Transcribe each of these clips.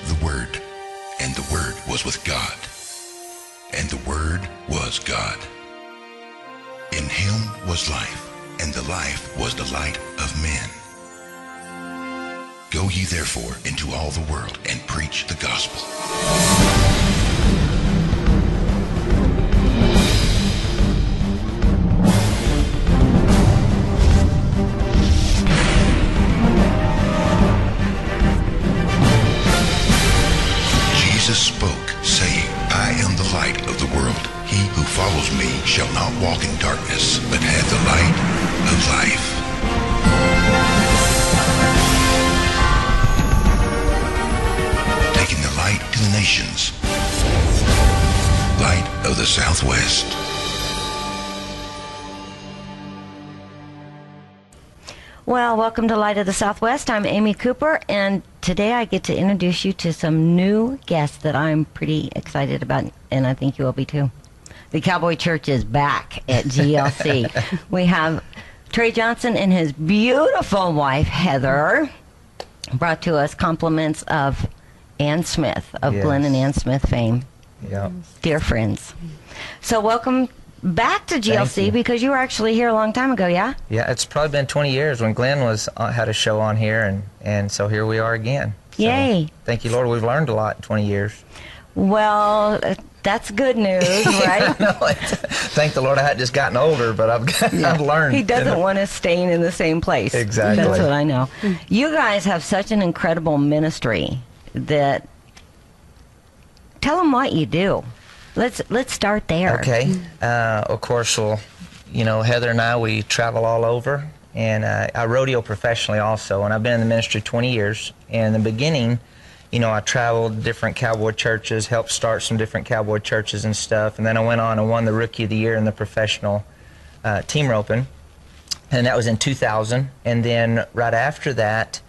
was the Word, and the Word was with God, and the Word was God. In him was life, and the life was the light of men. Go ye therefore into all the world and preach the gospel. Well, welcome to Light of the Southwest. I'm Amy Cooper, and today I get to introduce you to some new guests that I'm pretty excited about, and I think you will be too. The Cowboy Church is back at GLC. we have Trey Johnson and his beautiful wife, Heather, brought to us compliments of Ann Smith, of Yes. Glenn and Ann Smith fame. Yeah. Dear friends. So, welcome back to GLC you. because you were actually here a long time ago, yeah? Yeah, it's probably been 20 years when Glenn was uh, had a show on here, and, and so here we are again. So, Yay. Thank you, Lord. We've learned a lot in 20 years. Well, uh, that's good news, right? no, thank the Lord I had just gotten older, but I've, I've learned. He doesn't want us staying in the same place. Exactly. That's what I know. You guys have such an incredible ministry that tell them what you do. Let's let's start there. Okay. Uh, of course, well, you know, Heather and I, we travel all over, and uh, I rodeo professionally also, and I've been in the ministry 20 years. And in the beginning, you know, I traveled different cowboy churches, helped start some different cowboy churches and stuff, and then I went on and won the Rookie of the Year in the professional uh, team roping, and that was in 2000. And then right after that,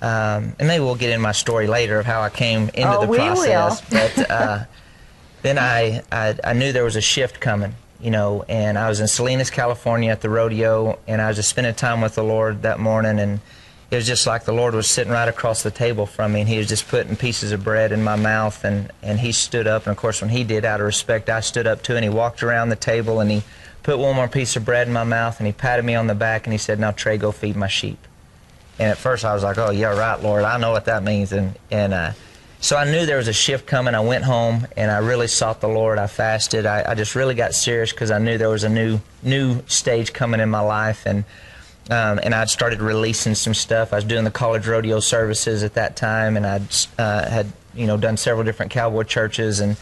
um, and maybe we'll get in my story later of how I came into Oh, the we will. process, but. Then I, I I knew there was a shift coming, you know, and I was in Salinas, California at the rodeo, and I was just spending time with the Lord that morning, and it was just like the Lord was sitting right across the table from me, and He was just putting pieces of bread in my mouth, and and He stood up, and of course when He did, out of respect, I stood up too, and He walked around the table, and He put one more piece of bread in my mouth, and He patted me on the back, and He said, "Now Trey, go feed my sheep." And at first I was like, "Oh, yeah, right, Lord. I know what that means." And and uh, so I knew there was a shift coming. I went home and I really sought the Lord. I fasted. I, I just really got serious because I knew there was a new new stage coming in my life, and um, and I'd started releasing some stuff. I was doing the college rodeo services at that time, and I'd uh, had you know done several different cowboy churches, and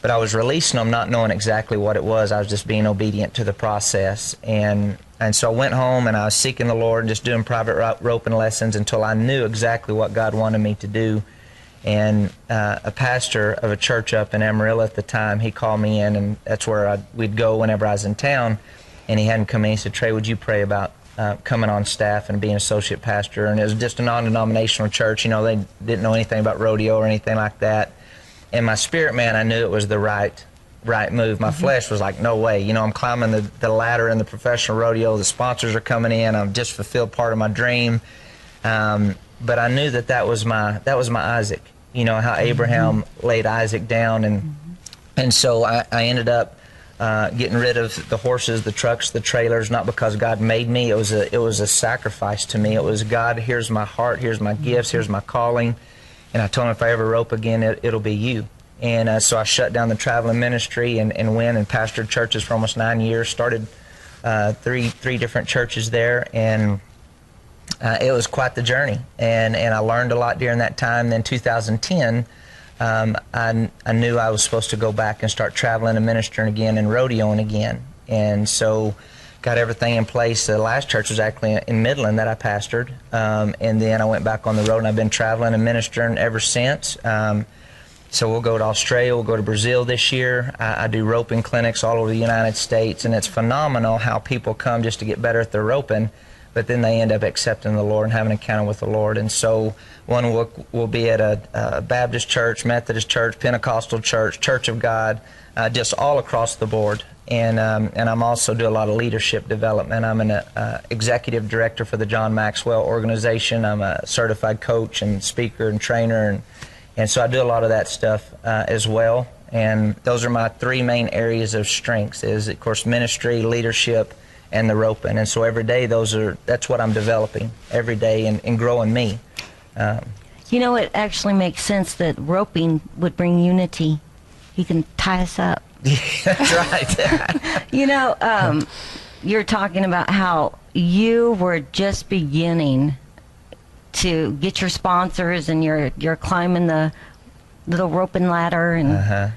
but I was releasing them, not knowing exactly what it was. I was just being obedient to the process, and and so I went home and I was seeking the Lord and just doing private roping lessons until I knew exactly what God wanted me to do. And uh, a pastor of a church up in Amarillo at the time, he called me in, and that's where I'd, we'd go whenever I was in town. And he hadn't come in. He said, "Trey, would you pray about uh, coming on staff and being associate pastor?" And it was just a non-denominational church. You know, they didn't know anything about rodeo or anything like that. And my spirit man, I knew it was the right right move. My flesh was like, no way. You know, I'm climbing the, the ladder in the professional rodeo. The sponsors are coming in. I've just fulfilled part of my dream. Um, but I knew that that was my that was my Isaac. You know how Abraham laid Isaac down, and and so I, I ended up uh, getting rid of the horses, the trucks, the trailers. Not because God made me. It was a it was a sacrifice to me. It was God. Here's my heart. Here's my gifts. Here's my calling. And I told him if I ever rope again, it, it'll be you. And uh, so I shut down the traveling ministry and, and went and pastored churches for almost nine years. Started uh, three three different churches there, and uh, it was quite the journey. And and I learned a lot during that time. Then 2010, um, I I knew I was supposed to go back and start traveling and ministering again and rodeoing again. And so got everything in place. The last church was actually in Midland that I pastored, um, and then I went back on the road and I've been traveling and ministering ever since. Um, so we'll go to Australia, we'll go to Brazil this year. I, I do roping clinics all over the United States, and it's phenomenal how people come just to get better at their roping, but then they end up accepting the Lord and having an encounter with the Lord. And so one will, will be at a, a Baptist church, Methodist church, Pentecostal church, Church of God, uh, just all across the board. And, um, and I'm also do a lot of leadership development. I'm an uh, executive director for the John Maxwell organization. I'm a certified coach and speaker and trainer and And so I do a lot of that stuff uh, as well. And those are my three main areas of strengths is, of course, ministry, leadership, and the roping. And so every day, those are that's what I'm developing every day and, and growing me. Um, You know, it actually makes sense that roping would bring unity. He can tie us up. that's right. You know, um, you're talking about how you were just beginning to get your sponsors and you're you're climbing the little roping ladder and uh-huh.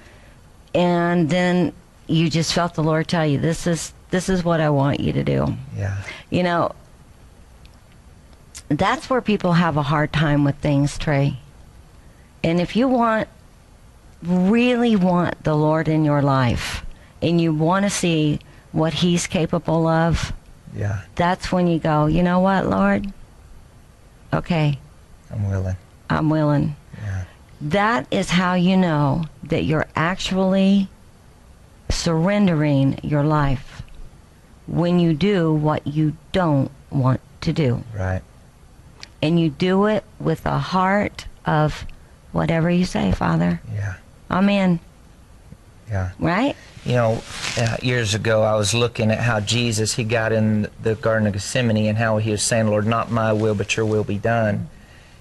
and then you just felt the Lord tell you this is this is what I want you to do. Yeah. You know, that's where people have a hard time with things, Trey. And if you want, really want the Lord in your life, and you want to see what He's capable of, Yeah. that's when you go, you know what, Lord? Okay, I'm willing. I'm willing. Yeah. That is how you know that you're actually surrendering your life when you do what you don't want to do. Right. and you do it with a heart of whatever you say, Father. Yeah. I'm Yeah. right? You know, uh, years ago, I was looking at how Jesus he got in the Garden of Gethsemane and how he was saying, "Lord, not my will, but Your will be done."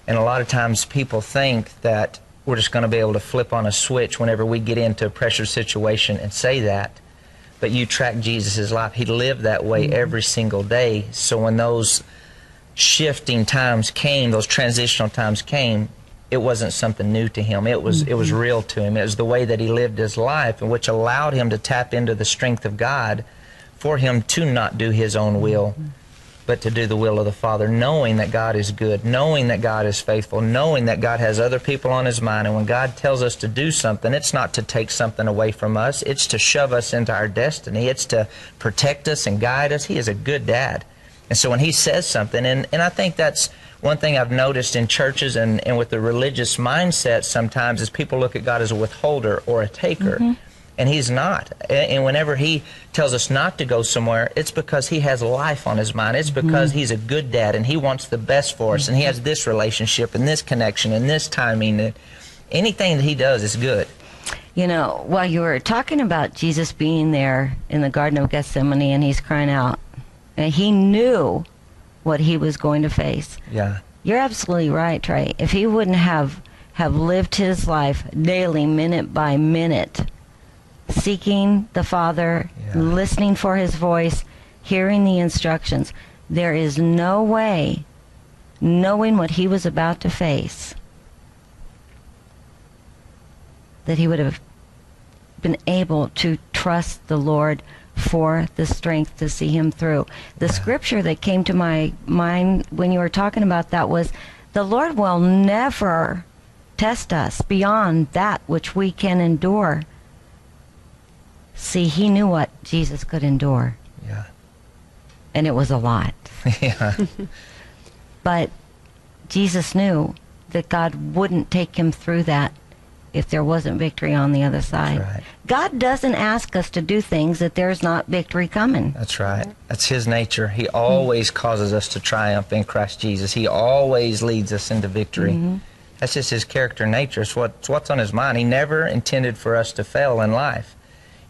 And a lot of times, people think that we're just going to be able to flip on a switch whenever we get into a pressure situation and say that. But you track Jesus' life; he lived that way mm-hmm. every single day. So when those shifting times came, those transitional times came, it wasn't something new to him. It was it was mm-hmm. real to him. It was the way that he lived his life, and which allowed him to tap into the strength of God for him to not do his own will, mm-hmm. But to do the will of the Father, knowing that God is good, knowing that God is faithful, knowing that God has other people on his mind. And when God tells us to do something, it's not to take something away from us, it's to shove us into our destiny, it's to protect us and guide us. He is a good dad. And so when he says something, and, and I think that's one thing I've noticed in churches and, and with the religious mindset sometimes is people look at God as a withholder or a taker. Mm-hmm. And he's not. And whenever he tells us not to go somewhere, it's because he has life on his mind. It's mm-hmm. because he's a good dad and he wants the best for us. And he has this relationship and this connection and this timing. And anything that he does is good. You know, while you were talking about Jesus being there in the Garden of Gethsemane and he's crying out, and he knew what he was going to face. Yeah. You're absolutely right, Trey. If he wouldn't have have lived his life daily, minute by minute, seeking the Father, Yeah. listening for his voice, hearing the instructions, there is no way, knowing what he was about to face, that he would have been able to trust the Lord for the strength to see him through. The scripture that came to my mind when you were talking about that was the Lord will never test us beyond that which we can endure. See, he knew what Jesus could endure, Yeah. and it was a lot. yeah. But Jesus knew that God wouldn't take him through that if there wasn't victory on the other side. right. God doesn't ask us to do things that there's not victory coming. That's right. That's his nature. He always causes us to triumph in Christ Jesus. He always leads us into victory. Mm-hmm. That's just his character nature. It's, what, it's what's on his mind. He never intended for us to fail in life.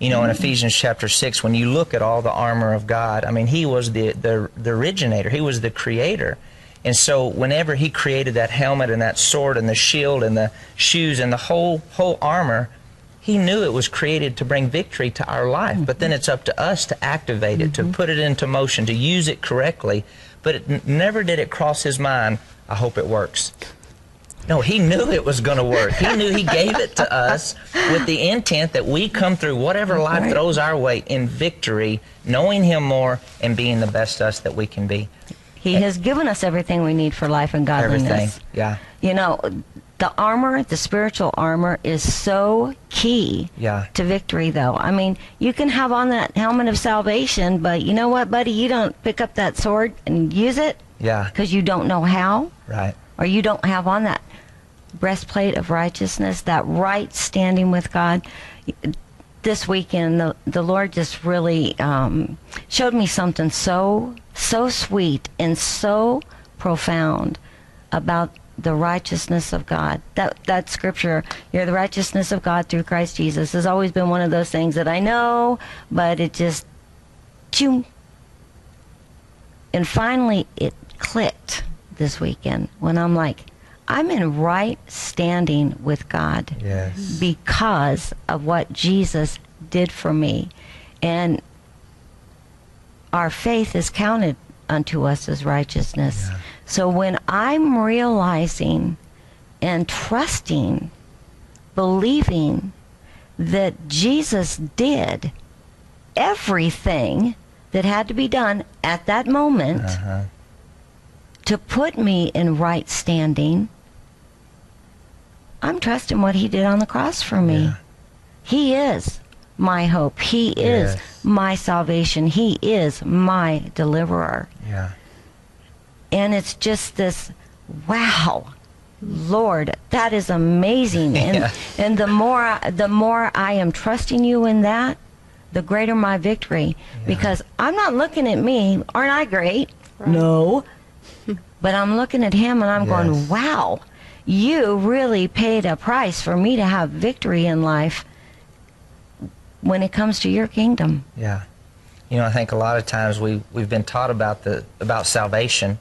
You know, in Ephesians chapter 6, when you look at all the armor of God, I mean, he was the, the, the originator, he was the creator. And so, whenever he created that helmet and that sword and the shield and the shoes and the whole, whole armor, he knew it was created to bring victory to our life, but then it's up to us to activate it, to mm-hmm. put it into motion, to use it correctly. But it, never did it cross his mind, I hope it works. No, he knew it was going to work. He knew he gave it to us with the intent that we come through whatever life Right. throws our way in victory, knowing him more and being the best us that we can be. He has given us everything we need for life and godliness. Everything. Yeah. You know, the armor, the spiritual armor, is so key Yeah. to victory, though. I mean, you can have on that helmet of salvation, but you know what, buddy? You don't pick up that sword and use it Yeah. because you don't know how, Right. Or you don't have on that breastplate of righteousness, that right standing with God. This weekend, the, the Lord just really um, showed me something so, so sweet and so profound about the righteousness of God. That that scripture, you're the righteousness of God through Christ Jesus, has always been one of those things that I know, but it just, choo. And finally, it clicked this weekend when I'm like, I'm in right standing with God Yes. because of what Jesus did for me. And our faith is counted unto us as righteousness. Yeah. So when I'm realizing and trusting, believing that Jesus did everything that had to be done at that moment Uh-huh. To put me in right standing, I'm trusting what he did on the cross for me. Yeah. He is my hope. He is Yes. my salvation. He is my deliverer. Yeah. And it's just this wow. Lord, that is amazing. And Yeah. and the more I, the more I am trusting you in that, the greater my victory because I'm not looking at me, aren't I great? No. But I'm looking at him and I'm going, "Wow. You really paid a price for me to have victory in life when it comes to your kingdom." Yeah. You know, I think a lot of times we we've been taught about the about salvation,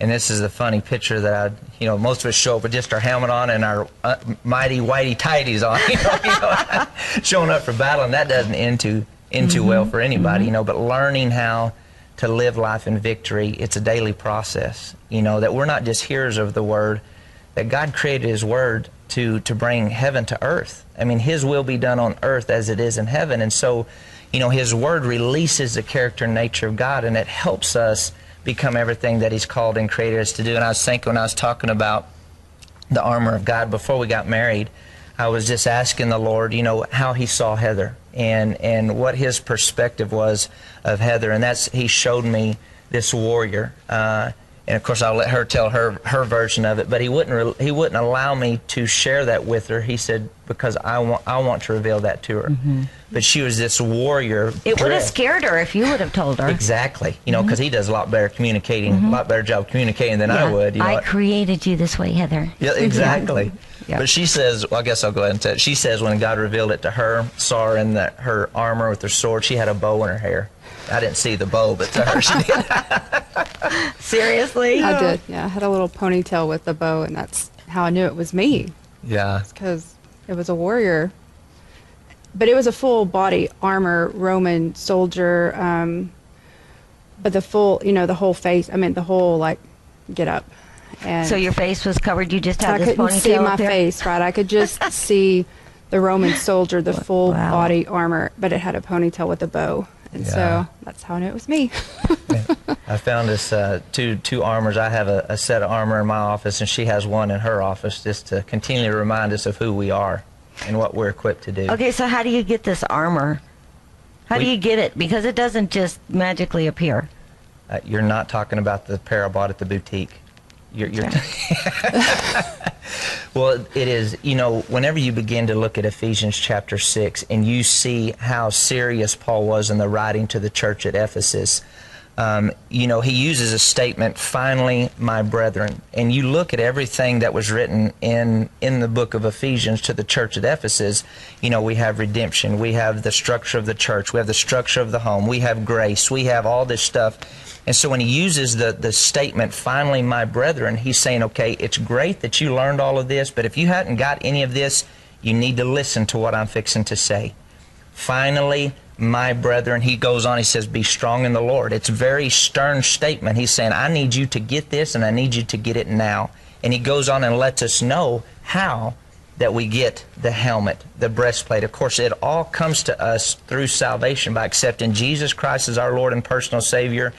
and this is the funny picture that I, you know, most of us show up with just our helmet on and our uh, mighty whitey tighties on, you know, you know, showing up for battle, and that doesn't end too end too well for anybody, you know. But learning how to live life in victory, it's a daily process. You know that we're not just hearers of the word, that God created His Word to to bring heaven to earth. I mean, His will be done on earth as it is in heaven, and so, you know, His Word releases the character and nature of God, and it helps us become everything that He's called and created us to do. And I was thinking when I was talking about the armor of God before we got married, I was just asking the Lord, you know, how He saw Heather and and what His perspective was of Heather, and that's He showed me this warrior. Uh, and of course, I'll let her tell her her version of it. But he wouldn't re- he wouldn't allow me to share that with her. He said because I want I want to reveal that to her. But she was this warrior. Mm-hmm. It would have scared her if you would have told her. Exactly. You know, because he does a lot better communicating, a lot better job communicating than I Mm-hmm. Would. You know, I created you this way, Heather. yeah, exactly. Yeah. But she says, well, I guess I'll go ahead and tell. She says when God revealed it to her, saw her in the, her armor with her sword, she had a bow in her hair. I didn't see the bow, but to her she did. Seriously? I did. Yeah, I had a little ponytail with the bow, and that's how I knew it was me Yeah. because it was a warrior. But it was a full body armor Roman soldier. Um, but the full, you know, the whole face. I mean, the whole like get up. And So your face was covered. You just had I this couldn't ponytail see my there? face, right? I could just see the Roman soldier, the full Wow. body armor, but it had a ponytail with a bow. And Yeah. so that's how I knew it was me. I found this uh, two two armors. I have a, a set of armor in my office, and she has one in her office, just to continually remind us of who we are and what we're equipped to do. Okay, so how do you get this armor? How do you get it? Because it doesn't just magically appear. Uh, you're not talking about the pair I bought at the boutique. You're, you're well, it is. You know, whenever you begin to look at Ephesians chapter six, and you see how serious Paul was in the writing to the church at Ephesus, um, you know, he uses a statement, "Finally, my brethren," and you look at everything that was written in in the book of Ephesians to the church at Ephesus. You know, we have redemption, we have the structure of the church, we have the structure of the home, we have grace, we have all this stuff. And so when he uses the, the statement, finally, my brethren, he's saying, okay, it's great that you learned all of this, but if you hadn't got any of this, you need to listen to what I'm fixing to say. Finally, my brethren, he goes on, he says, be strong in the Lord. It's a very stern statement. He's saying, I need you to get this and I need you to get it now. And he goes on and lets us know how that we get the helmet, the breastplate. Of course, it all comes to us through salvation by accepting Jesus Christ as our Lord and personal Savior.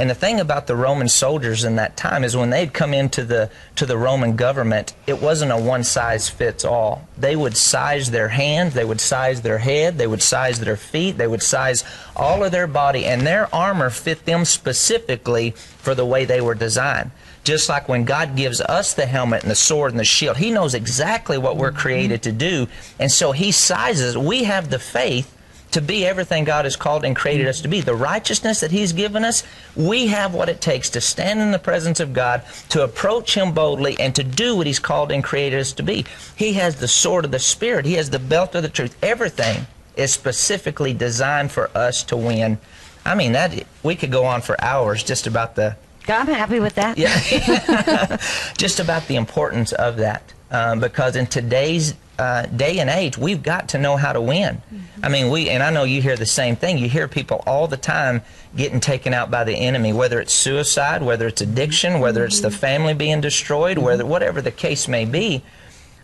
And the thing about the Roman soldiers in that time is when they'd come into the to the Roman government, it wasn't a one size fits all. They would size their hand, they would size their head, they would size their feet, they would size all of their body, and their armor fit them specifically for the way they were designed. Just like when God gives us the helmet and the sword and the shield, He knows exactly what we're mm-hmm. created to do. And so He sizes. We have the faith to be everything God has called and created us to be. The righteousness that He's given us, we have what it takes to stand in the presence of God, to approach Him boldly, and to do what He's called and created us to be. He has the sword of the Spirit, He has the belt of the truth. Everything is specifically designed for us to win. I mean, that we could go on for hours just about the I'm happy with that. yeah, just about the importance of that. Um, because in today's uh, day and age, we've got to know how to win. Mm-hmm. I mean, we and I know you hear the same thing. You hear people all the time getting taken out by the enemy, whether it's suicide, whether it's addiction, whether it's the mm-hmm. family being destroyed, mm-hmm. whether whatever the case may be.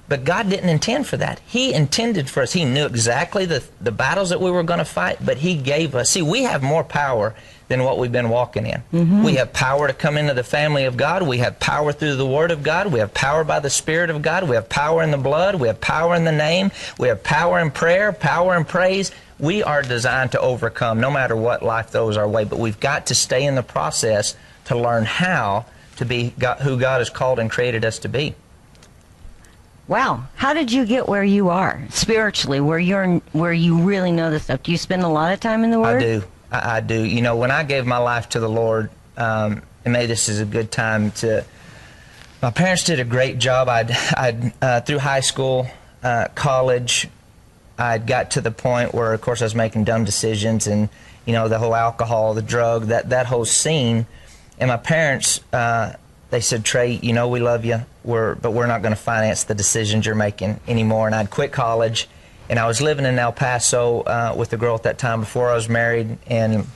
But God didn't intend for that. He intended for us. He knew exactly the, the battles that we were going to fight, but He gave us. See, we have more power than what we've been walking in. Mm-hmm. We have power to come into the family of God. We have power through the Word of God. We have power by the Spirit of God. We have power in the blood. We have power in the name. We have power in prayer, power in praise. We are designed to overcome no matter what life throws our way, but we've got to stay in the process to learn how to be God, who God has called and created us to be. Wow, how did you get where you are spiritually, where you're where you really know this stuff? Do you spend a lot of time in the Word? I do. I, I do. You know, when I gave my life to the Lord, um, and maybe this is a good time to. My parents did a great job. I'd, I'd uh, through high school, uh, college, I'd got to the point where, of course, I was making dumb decisions, and you know, the whole alcohol, the drug, that that whole scene. And my parents, uh, they said, Trey, you know, we love you, we're, but we're not going to finance the decisions you're making anymore. And I'd quit college and I was living in El Paso uh, with a girl at that time before I was married, and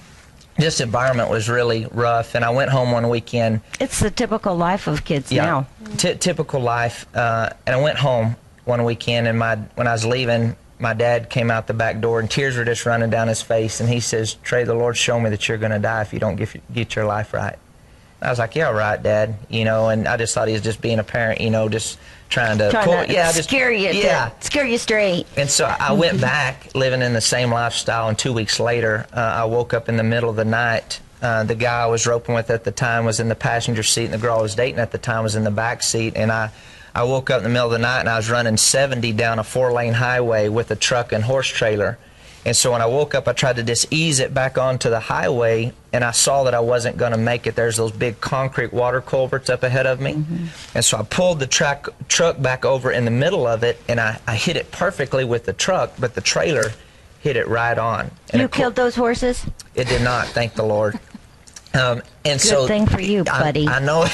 this environment was really rough. And I went home one weekend. It's the typical life of kids yeah, now. T- typical life. Uh, and I went home one weekend, and my when I was leaving, my dad came out the back door, and tears were just running down his face. And he says, "Trey, the Lord showed me that you're going to die if you don't get get your life right." And I was like, "Yeah, right, Dad." You know, and I just thought he was just being a parent, you know, just trying to, trying pull, to yeah, scare you, yeah, scare you straight. And so I went back living in the same lifestyle, and two weeks later, uh, I woke up in the middle of the night. Uh, the guy I was roping with at the time was in the passenger seat, and the girl I was dating at the time was in the back seat. And I, I woke up in the middle of the night, and I was running 70 down a four-lane highway with a truck and horse trailer and so when I woke up, I tried to just ease it back onto the highway, and I saw that I wasn't going to make it. There's those big concrete water culverts up ahead of me. Mm-hmm. And so I pulled the track, truck back over in the middle of it, and I, I hit it perfectly with the truck, but the trailer hit it right on. And you killed those horses? It did not, thank the Lord. Um, and Good so thing for you, buddy. I, I know.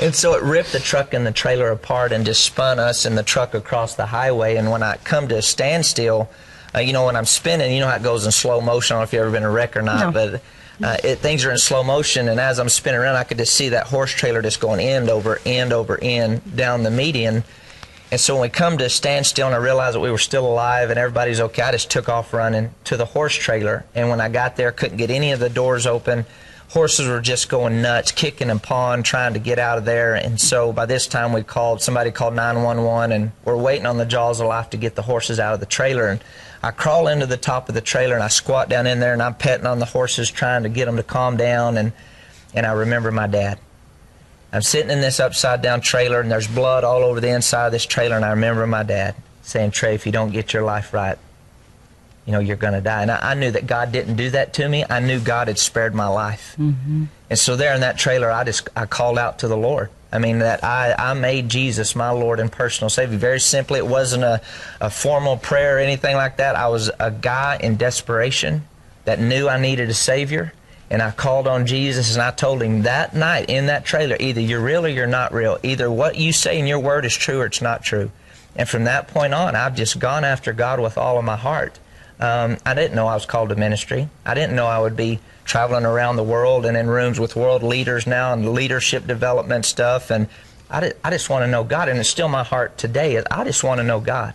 and so it ripped the truck and the trailer apart and just spun us and the truck across the highway. And when I come to a standstill, uh, you know, when I'm spinning, you know how it goes in slow motion. I don't know if you've ever been in a wreck or not, no. but uh, it, things are in slow motion. And as I'm spinning around, I could just see that horse trailer just going end over end over end down the median. And so when we come to a standstill and I realized that we were still alive and everybody's okay, I just took off running to the horse trailer. And when I got there, couldn't get any of the doors open. Horses were just going nuts, kicking and pawing, trying to get out of there. And so by this time, we called somebody called 911, and we're waiting on the jaws of life to get the horses out of the trailer. And I crawl into the top of the trailer and I squat down in there and I'm petting on the horses, trying to get them to calm down. And and I remember my dad. I'm sitting in this upside down trailer and there's blood all over the inside of this trailer. And I remember my dad saying, Trey, if you don't get your life right, you know, you're going to die. And I, I, knew that God didn't do that to me. I knew God had spared my life. Mm-hmm. And so there in that trailer, I just, I called out to the Lord. I mean, that I, I made Jesus my Lord and personal Savior. Very simply, it wasn't a, a formal prayer or anything like that. I was a guy in desperation that knew I needed a Savior and I called on Jesus and I told him that night in that trailer, either you're real or you're not real. Either what you say in your word is true or it's not true. And from that point on, I've just gone after God with all of my heart. Um, I didn't know I was called to ministry. I didn't know I would be traveling around the world and in rooms with world leaders now and leadership development stuff. And I, did, I just want to know God. And it's still my heart today. I just want to know God.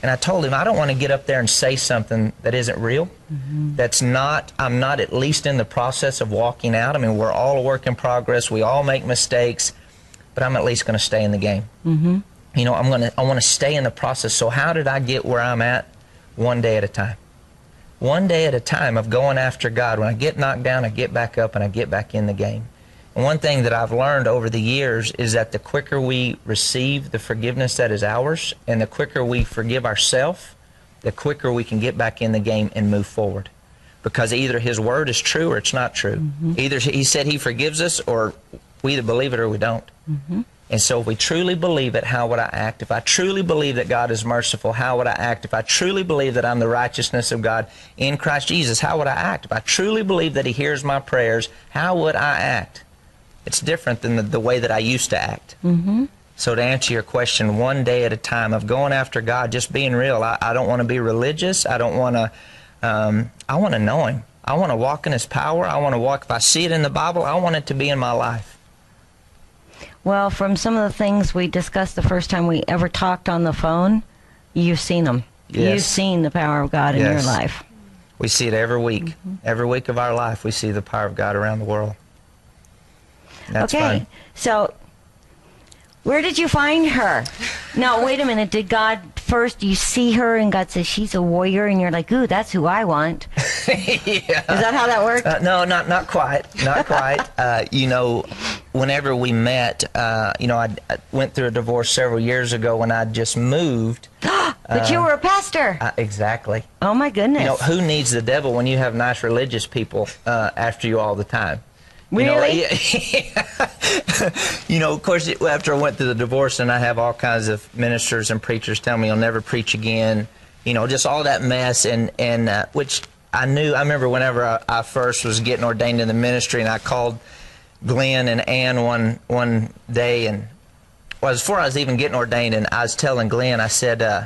And I told him, I don't want to get up there and say something that isn't real. Mm-hmm. That's not, I'm not at least in the process of walking out. I mean, we're all a work in progress. We all make mistakes, but I'm at least going to stay in the game. Mm-hmm. You know, I'm going to, I want to stay in the process. So how did I get where I'm at? One day at a time. One day at a time of going after God. When I get knocked down, I get back up and I get back in the game. And one thing that I've learned over the years is that the quicker we receive the forgiveness that is ours and the quicker we forgive ourselves, the quicker we can get back in the game and move forward. Because either his word is true or it's not true. Mm-hmm. Either he said he forgives us or we either believe it or we don't. Mm-hmm. And so if we truly believe it, how would I act? If I truly believe that God is merciful, how would I act? If I truly believe that I'm the righteousness of God in Christ Jesus, how would I act? If I truly believe that he hears my prayers, how would I act? It's different than the, the way that I used to act. Mm-hmm. So to answer your question, one day at a time of going after God, just being real. I, I don't want to be religious. I don't want to. Um, I want to know Him. I want to walk in His power. I want to walk. If I see it in the Bible, I want it to be in my life. Well, from some of the things we discussed the first time we ever talked on the phone, you've seen them. Yes. You've seen the power of God in Yes. your life. We see it every week. Every week of our life, we see the power of God around the world. That's okay. fine. So, where did you find her? No, wait a minute. Did God first you see her and God says she's a warrior and you're like, ooh, that's who I want. yeah. Is that how that worked? Uh, no, not not quite, not quite. uh, you know, whenever we met, uh, you know, I, I went through a divorce several years ago when I just moved. but you were a pastor. Uh, exactly. oh my goodness. You know, who needs the devil when you have nice religious people uh, after you all the time? Really? You know, you know, of course, after I went through the divorce, and I have all kinds of ministers and preachers tell me I'll never preach again. You know, just all that mess, and and uh, which I knew. I remember whenever I, I first was getting ordained in the ministry, and I called Glenn and Ann one one day, and well, before I was even getting ordained, and I was telling Glenn, I said, uh,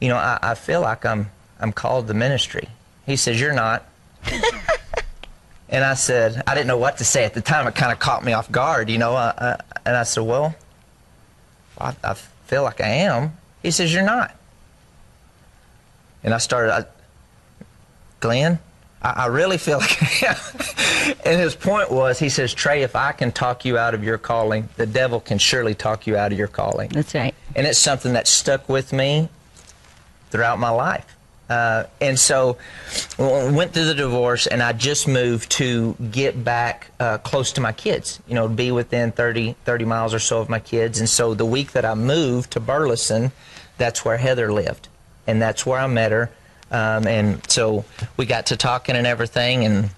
you know, I, I feel like I'm I'm called to ministry. He says, You're not. and I said, I didn't know what to say at the time. It kind of caught me off guard, you know. Uh, uh, and I said, Well, I, I feel like I am. He says, You're not. And I started, I, Glenn, I, I really feel like I am. and his point was, he says, Trey, if I can talk you out of your calling, the devil can surely talk you out of your calling That's right. and it's something that stuck with me throughout my life. Uh, and so went through the divorce, and I just moved to get back uh, close to my kids. You know, be within 30, 30 miles or so of my kids. And so the week that I moved to Burleson, that's where Heather lived, and that's where I met her. Um, and so we got to talking and everything, and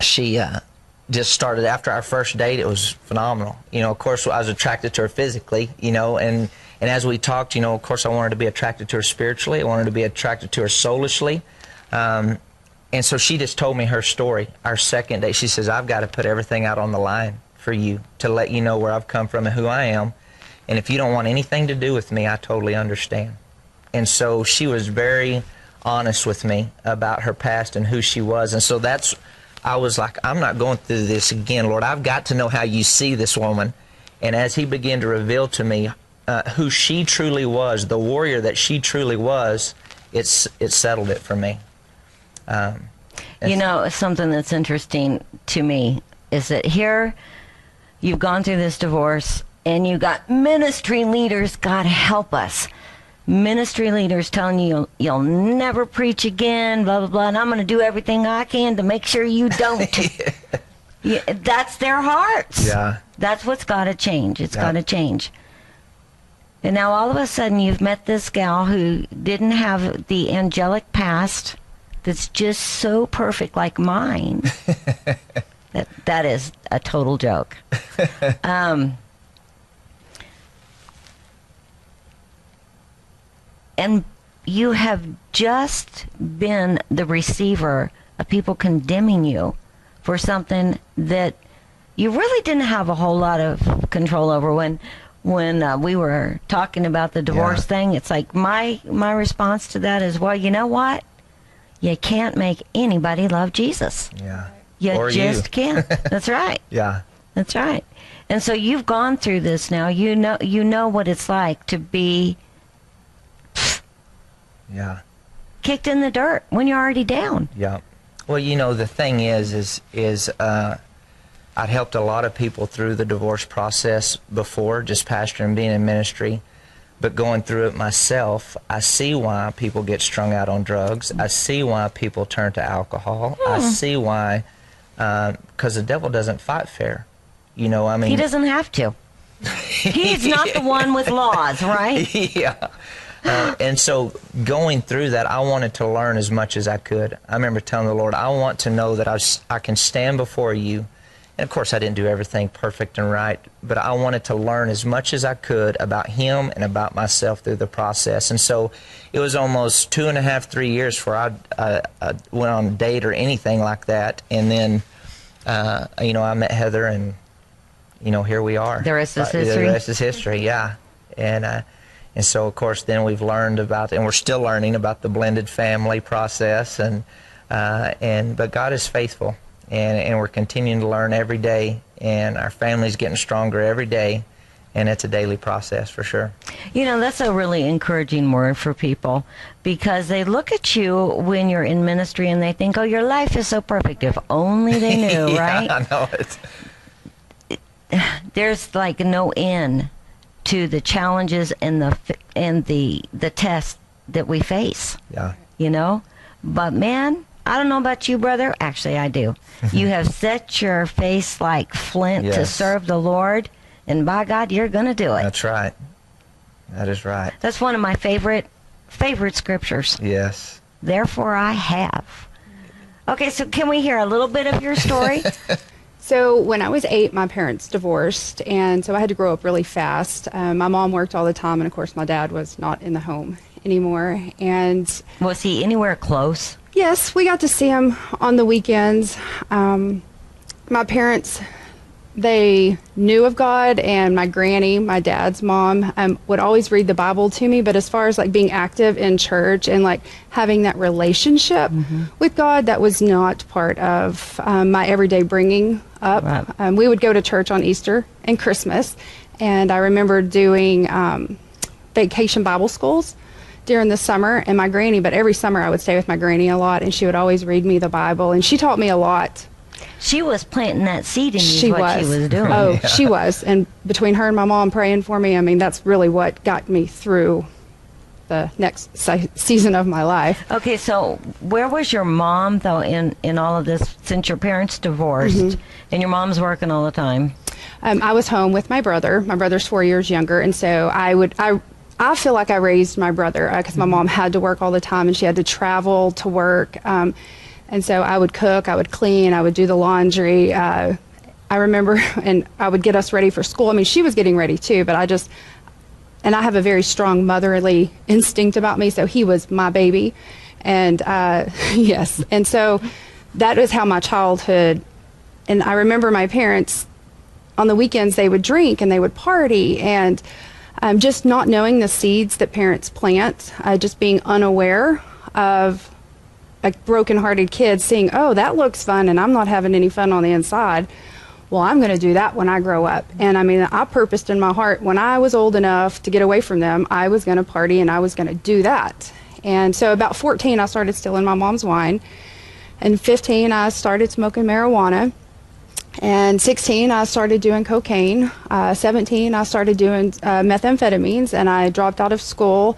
she uh, just started after our first date. It was phenomenal. You know, of course, I was attracted to her physically. You know, and and as we talked, you know, of course, I wanted to be attracted to her spiritually. I wanted to be attracted to her soulishly. Um, and so she just told me her story. Our second date, she says, "I've got to put everything out on the line for you to let you know where I've come from and who I am. And if you don't want anything to do with me, I totally understand." And so she was very honest with me about her past and who she was. And so that's, I was like, I'm not going through this again, Lord. I've got to know how you see this woman. And as he began to reveal to me uh, who she truly was, the warrior that she truly was, it's, it settled it for me. Um, You know, something that's interesting to me is that here you've gone through this divorce and you got ministry leaders, God help us. Ministry leaders telling you you'll, you'll never preach again, blah, blah, blah, and I'm going to do everything I can to make sure you don't. yeah, that's their hearts. Yeah. That's what's got to change. It's Yeah. got to change. And now all of a sudden you've met this gal who didn't have the angelic past that's just so perfect like mine. that that is a total joke. um, and you have just been the receiver of people condemning you for something that you really didn't have a whole lot of control over when when uh, we were talking about the divorce Yeah. thing it's like my my response to that is well you know what you can't make anybody love jesus yeah. you Or just you. can't that's right Yeah. that's right and so you've gone through this now you know you know what it's like to be Yeah. kicked in the dirt when you're already down Yeah. Well, you know, the thing is, is, is, uh, I'd helped a lot of people through the divorce process before, just pastoring, being in ministry. But going through it myself, I see why people get strung out on drugs. I see why people turn to alcohol. I see why, because the devil doesn't fight fair. You know, I mean, he doesn't have to he's not the one with laws right yeah. Uh, and so going through that, I wanted to learn as much as I could. I remember telling the Lord, I want to know that I, I can stand before you. And of course, I didn't do everything perfect and right, but I wanted to learn as much as I could about Him and about myself through the process. And so it was almost two and a half, three years before I, uh, I went on a date or anything like that. And then, uh, you know, I met Heather, and you know, here we are. The rest is Uh, history? The rest is history, yeah. And uh, and so of course then we've learned about, and we're still learning about the blended family process, and uh, and but God is faithful, and and we're continuing to learn every day, and our family's getting stronger every day, and it's a daily process for sure. You know, that's a really encouraging word for people because they look at you when you're in ministry and they think, oh, your life is so perfect. If only they knew, yeah, right? I know it. There's like no end to the challenges and the and the the tests that we face. Yeah. you know. But man, I don't know about you, brother. Actually, I do. you have set your face like flint to serve the Lord, and by God, you're going to do it. That's right. That is right. That's one of my favorite favorite scriptures. Yes. Therefore, I have. Okay, so can we hear a little bit of your story? So when I was eight, my parents divorced, and so I had to grow up really fast. Um, my mom worked all the time, and of course, my dad was not in the home anymore. And Was he anywhere close? Yes, we got to see him on the weekends. Um, my parents, they knew of God, and my granny, my dad's mom, um, would always read the Bible to me. But as far as like being active in church and like having that relationship with God, that was not part of um, my everyday bringing up. Right. Um, we would go to church on Easter and Christmas, and I remember doing um, vacation Bible schools during the summer. And my granny, but every summer I would stay with my granny a lot, and she would always read me the Bible, and she taught me a lot. She was planting that seed in you. She what was. she was doing. Oh, she was. And between her and my mom praying for me, I mean, that's really what got me through the next se- season of my life. Okay, so where was your mom though in in all of this? Since your parents divorced Mm-hmm. and your mom's working all the time. Um, I was home with my brother. My brother's four years younger, and so I would I. I feel like I raised my brother because my mom had to work all the time and she had to travel to work. Um, and so I would cook, I would clean, I would do the laundry. Uh, I remember, and I would get us ready for school. I mean, she was getting ready too, but I just, and I have a very strong motherly instinct about me, so he was my baby. And uh, yes, and so that is how my childhood, and I remember my parents on the weekends they would drink and they would party and um, just not knowing the seeds that parents plant, uh, just being unaware of like broken-hearted kids seeing, oh, that looks fun, and I'm not having any fun on the inside. Well, I'm going to do that when I grow up. And I mean, I purposed in my heart when I was old enough to get away from them, I was going to party and I was going to do that. And so, about 14, I started stealing my mom's wine. And 15, I started smoking marijuana. And 16, I started doing cocaine. Uh, 17, I started doing uh, methamphetamines, and I dropped out of school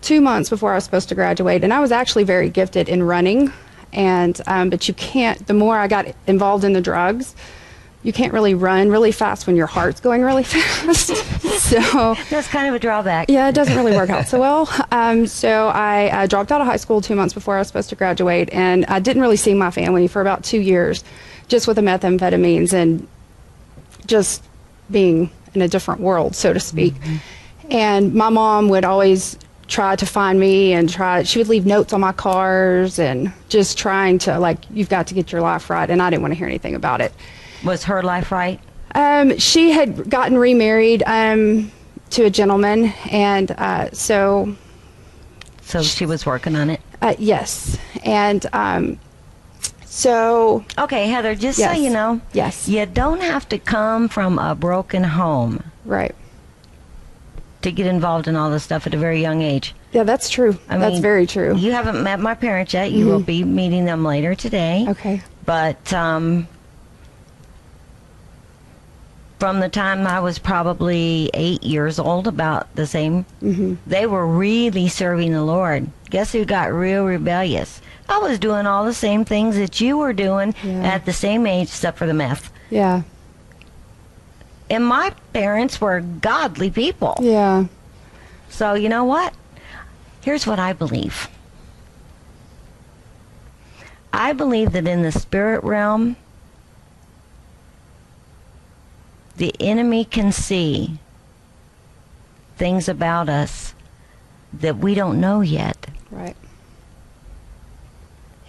two months before I was supposed to graduate. And I was actually very gifted in running, and um, but you can't. The more I got involved in the drugs, you can't really run really fast when your heart's going really fast. so That's kind of a drawback. yeah, it doesn't really work out so well. Um, so I uh, dropped out of high school two months before I was supposed to graduate, and I didn't really see my family for about two years, just with the methamphetamines and just being in a different world, so to speak. And my mom would always try to find me and try. She would leave notes on my cars and just trying to like, you've got to get your life right. And I didn't want to hear anything about it. Was her life right? Um, she had gotten remarried um, to a gentleman, and uh, so So she was working on it. uh, yes, and um, so Okay, Heather, just Yes. so you know, Yes. you don't have to come from a broken home right, to get involved in all this stuff at a very young age. yeah, that's true. I that's mean, very true. You haven't met my parents yet. You will be meeting them later today. Okay, But um, from the time I was probably eight years old, about the same, Mm-hmm. they were really serving the Lord. Guess who got real rebellious? I was doing all the same things that you were doing Yeah. at the same age, except for the meth. yeah, And my parents were godly people. yeah, So you know what? Here's what I believe. I believe that in the spirit realm, the enemy can see things about us that we don't know yet. Right.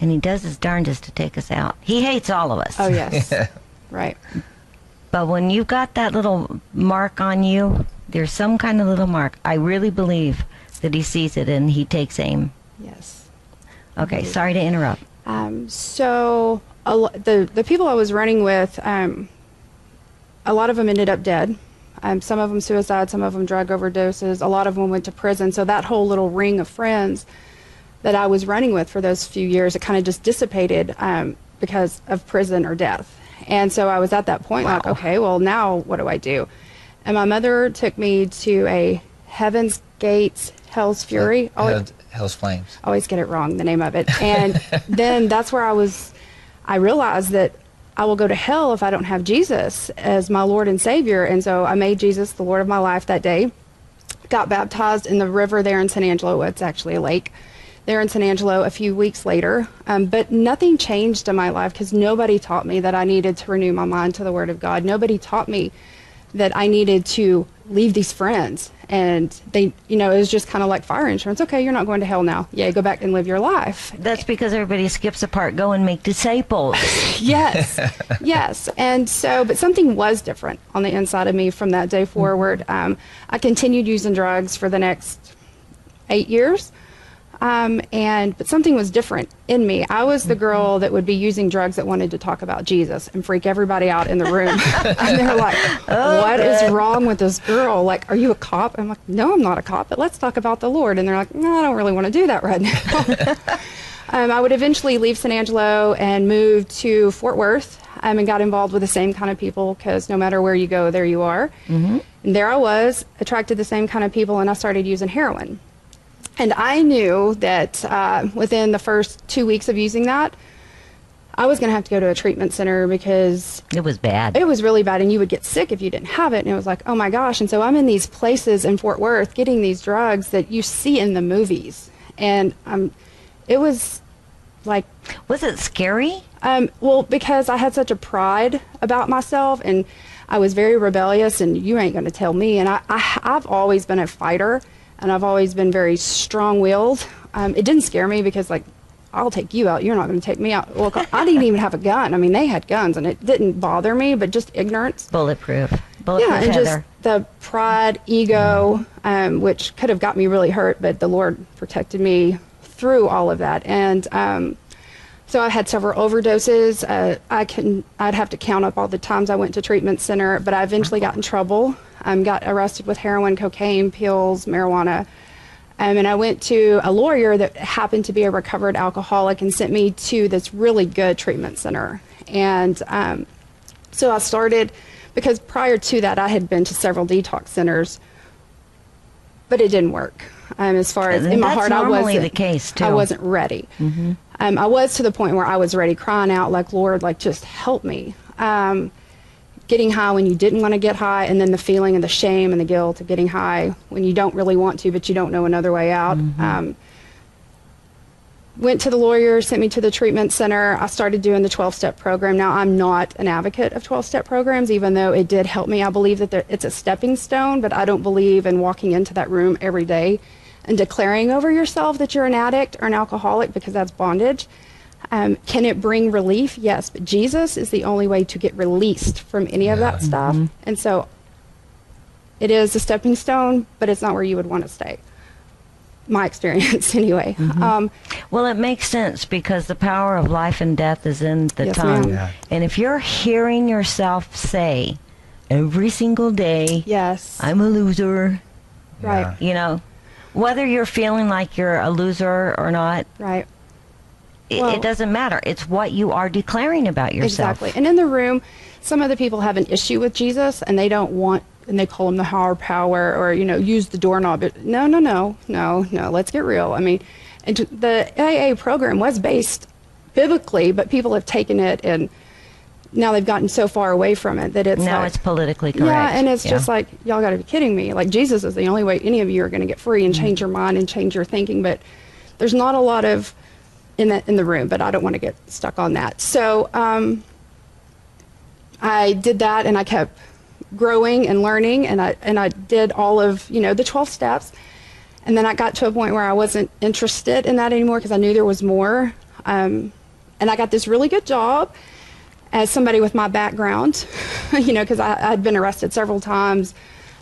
And he does his darndest to take us out. He hates all of us. Oh yes. right. But when you've got that little mark on you, there's some kind of little mark. I really believe that he sees it and he takes aim. Yes. Okay, sorry to interrupt. Um, so a lo- the the people I was running with, um, a lot of them ended up dead. Um, some of them suicide, some of them drug overdoses. A lot of them went to prison. So that whole little ring of friends that I was running with for those few years, it kind of just dissipated um, because of prison or death. And so I was at that point like, okay, well now what do I do? And my mother took me to a Heaven's Gates Hell's Fury. Oh, Hell's, Hell's Flames. always get it wrong the name of it and then that's where i was i realized that i will go to hell if i don't have jesus as my lord and savior. And so i made jesus the lord of my life that day. Got baptized in the river there in san angelo. It's actually a lake there in san angelo a few weeks later. Um, but nothing changed in my life because nobody taught me that i needed to renew my mind to the word of god. Nobody taught me that I needed to leave these friends. And they, you know, it was just kind of like fire insurance. Okay, you're not going to hell now. Yeah, go back and live your life. That's because everybody skips a part. Go and make disciples. Yes, yes. And so, but something was different on the inside of me from that day forward. Um, I continued using drugs for the next eight years. Um, and but something was different in me. I was the girl that would be using drugs that wanted to talk about Jesus and freak everybody out in the room. and they're like, "What is wrong with this girl? Like, are you a cop?" I'm like, "No, I'm not a cop, but let's talk about the Lord." And they're like, "No, I don't really want to do that right now." Um, I would eventually leave San Angelo and move to Fort Worth um, and got involved with the same kind of people because no matter where you go, there you are. Mm-hmm. And there I was, attracted the same kind of people, and I started using heroin. And I knew that uh, within the first two weeks of using that, I was going to have to go to a treatment center because It was bad. it was really bad and you would get sick if you didn't have it. And it was like oh my gosh. And so i'm in these places in fort worth getting these drugs that you see in the movies. And um, it was like Was it scary? um, well because i had such a pride about myself and i was very rebellious and you ain't going to tell me. And I, I, i've always been a fighter and i've always been very strong-willed um, it didn't scare me because like I'll take you out. You're not going to take me out. Well, I didn't even have a gun. I mean, they had guns, and it didn't bother me, but just ignorance Bulletproof. Bulletproof yeah, and Heather. just the pride, ego, um, which could have got me really hurt, but the Lord protected me through all of that. And um, so I had several overdoses. Uh, I can I'd have to count up all the times I went to treatment center, but I eventually got in trouble. Um, got arrested with heroin, cocaine, pills, marijuana. Um, and I went to a lawyer that happened to be a recovered alcoholic and sent me to this really good treatment center. And um, so I started because prior to that, I had been to several detox centers, but it didn't work. Um, as far as in my heart, I wasn't. the case, I wasn't ready. Um, I was to the point where I was ready, crying out like, "Lord, like just help me." Um, getting high when you didn't want to get high, and then the feeling and the shame and the guilt of getting high when you don't really want to, but you don't know another way out. Um, went to the lawyer, sent me to the treatment center. I started doing the 12 step program. Now, I'm not an advocate of 12 step programs, even though it did help me. I believe that there, it's a stepping stone, but I don't believe in walking into that room every day and declaring over yourself that you're an addict or an alcoholic because that's bondage. Um, can it bring relief? Yes, but Jesus is the only way to get released from any of that stuff. And so it is a stepping stone, but it's not where you would want to stay. My experience, anyway. Um, Well, it makes sense because the power of life and death is in the Yes, tongue. ma'am. Yeah. And if you're hearing yourself say every single day, yes. I'm a loser, right. you know, whether you're feeling like you're a loser or not, Right. it, Well- it doesn't matter. It's what you are declaring about yourself. Exactly. And in the room, some of the people have an issue with Jesus and they don't want, and they call him the higher power or, you know, use the doorknob. But No, no, no, no, no. Let's get real. I mean, and the AA program was based biblically, but people have taken it and now they've gotten so far away from it that it's now like, it's politically correct. yeah, and it's Yeah. just like y'all got to be kidding me. Like Jesus is the only way any of you are going to get free and change your mind and change your thinking. But there's not a lot of in the in the room. But I don't want to get stuck on that. So um, I did that, and I kept growing and learning, and I and I did all of you know the 12 steps. And then I got to a point where I wasn't interested in that anymore because I knew there was more. Um, and I got this really good job as somebody with my background, you know, because I'd been arrested several times.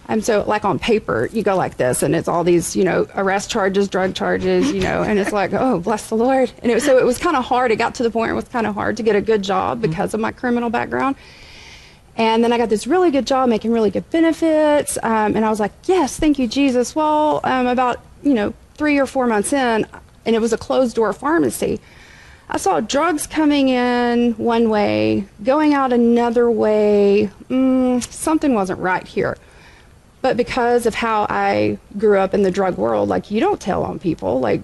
And so, like on paper, you go like this, and it's all these, you know, arrest charges, drug charges, you know, and it's like, oh, bless the Lord. And it was, so it was kind of hard. It got to the point where it was kind of hard to get a good job because of my criminal background. And then I got this really good job making really good benefits. Um, and I was like, yes, thank you, Jesus. Well, um, about, you know, three or four months in, and it was a closed door pharmacy. I saw drugs coming in one way, going out another way. Mm, something wasn't right here. But because of how I grew up in the drug world, like you don't tell on people. Like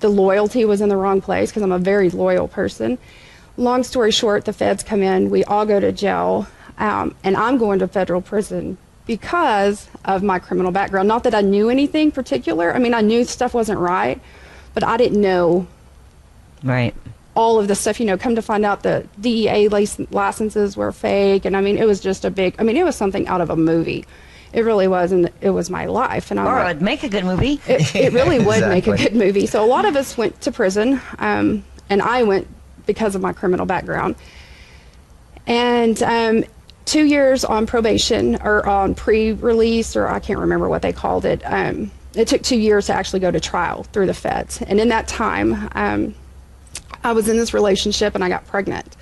the loyalty was in the wrong place because I'm a very loyal person. Long story short, the feds come in, we all go to jail, um, and I'm going to federal prison because of my criminal background. Not that I knew anything particular. I mean, I knew stuff wasn't right, but I didn't know right. all of the stuff, you know, come to find out the DEA lic- licenses were fake. And I mean, it was just a big, I mean, it was something out of a movie. It really was. And it was my life. And I Or it like, would make a good movie. it, it really would make a good movie. So a lot of us went to prison, um, and I went because of my criminal background. And um, two years on probation or on pre-release, or I can't remember what they called it. Um, it took two years to actually go to trial through the feds. And in that time, um, I was in this relationship and I got pregnant.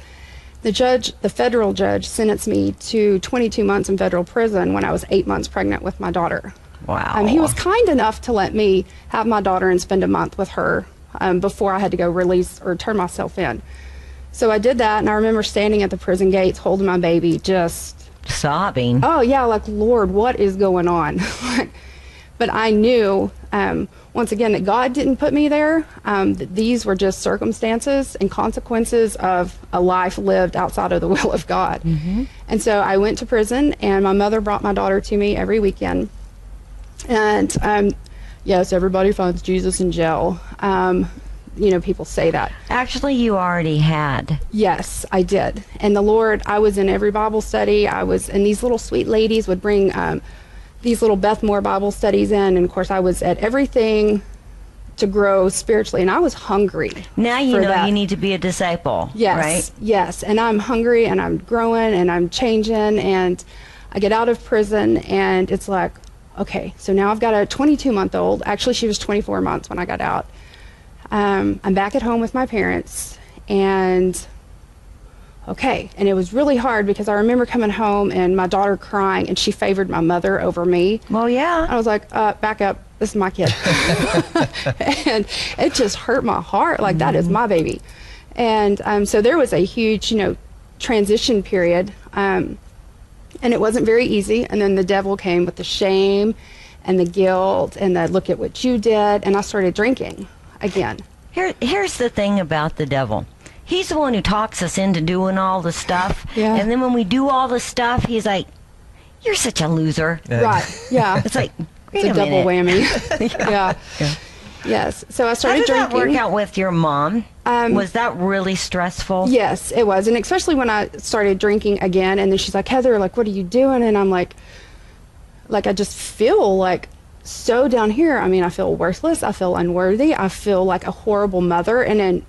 The judge, the federal judge, sentenced me to 22 months in federal prison when I was eight months pregnant with my daughter. Wow. Um, he was kind enough to let me have my daughter and spend a month with her um, before I had to go release or turn myself in. So I did that, and I remember standing at the prison gates holding my baby, just sobbing. oh yeah, like Lord, what is going on? but I knew um, once again that God didn't put me there. Um, that these were just circumstances and consequences of a life lived outside of the will of God. And so I went to prison, and my mother brought my daughter to me every weekend. And um, yes, everybody finds Jesus in jail. Um, you know, people say that. Actually, you already had. Yes, I did. And the Lord, I was in every Bible study. I was, and these little sweet ladies would bring um, these little Beth Moore Bible studies in. And of course, I was at everything to grow spiritually, and I was hungry. Now you know that. you need to be a disciple. Yes, Right? yes. And I'm hungry, and I'm growing, and I'm changing, and I get out of prison, and it's like, okay, so now I've got a 22 month old. Actually, she was 24 months when I got out. Um, I'm back at home with my parents, and okay. And it was really hard because I remember coming home and my daughter crying, and she favored my mother over me. Well, yeah. I was like, uh, back up. This is my kid. and it just hurt my heart. Like, that is my baby. And um, so there was a huge, you know, transition period. Um, and it wasn't very easy. And then the devil came with the shame and the guilt and the look at what you did. And I started drinking again. Here, here's the thing about the devil. He's the one who talks us into doing all the stuff. Yeah. And then when we do all the stuff, he's like, "You're such a loser." Right. Yeah. It's like, it's wait a, double minute. whammy. yeah. Yes. So I How started did that drinking. work out with your mom? Um, Was that really stressful? Yes, it was. And especially when I started drinking again and then she's like, Heather, like what are you doing? And I'm like like I just feel like so down here. I mean, I feel worthless, I feel unworthy, I feel like a horrible mother and then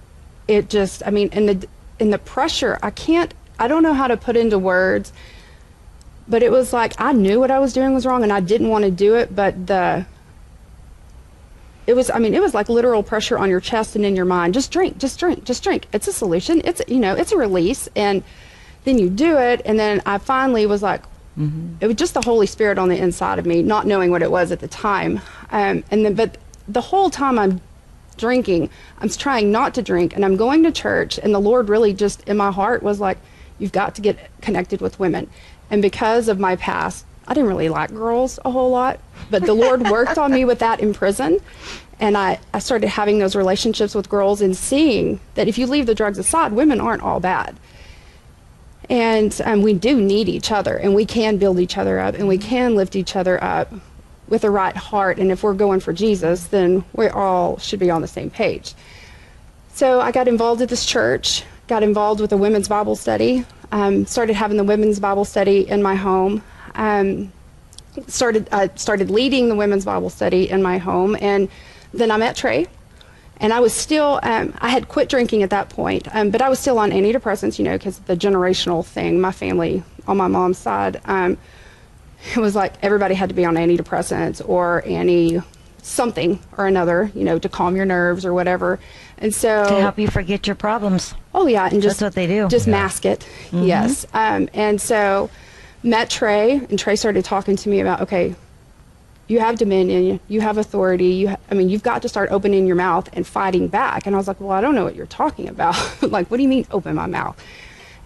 it just I mean in the in the pressure, I can't I don't know how to put into words. But it was like I knew what I was doing was wrong and I didn't want to do it, but the it was i mean it was like literal pressure on your chest and in your mind. Just drink just drink just drink. It's a solution. It's you know it's a release and then you do it and then i finally was like it was just the holy spirit on the inside of me not knowing what it was at the time. Um, and then but the whole time i'm drinking. I'm trying not to drink and i'm going to church and the lord really just in my heart was like you've got to get connected with women. And because of my past i didn't really like girls a whole lot but the lord worked on me with that in prison and I, I started having those relationships with girls and seeing that if you leave the drugs aside women aren't all bad. And um, we do need each other, and we can build each other up, and we can lift each other up with a right heart. And if we're going for Jesus, then we all should be on the same page. So I got involved at this church, got involved with a women's Bible study, um, started having the women's Bible study in my home. Um, started uh, started leading the women's Bible study in my home, and then I met Trey, and I was still um, I had quit drinking at that point, um, but I was still on antidepressants, you know, because the generational thing. My family on my mom's side, um, it was like everybody had to be on antidepressants or any something or another, you know, to calm your nerves or whatever. And so to help you forget your problems. Oh yeah, and just That's what they do. Just mask it. Yes. Um, and so met Trey, and Trey started talking to me about okay, you have dominion, you have authority. You, ha- I mean, you've got to start opening your mouth and fighting back. And I was like, well, I don't know what you're talking about. like, what do you mean open my mouth?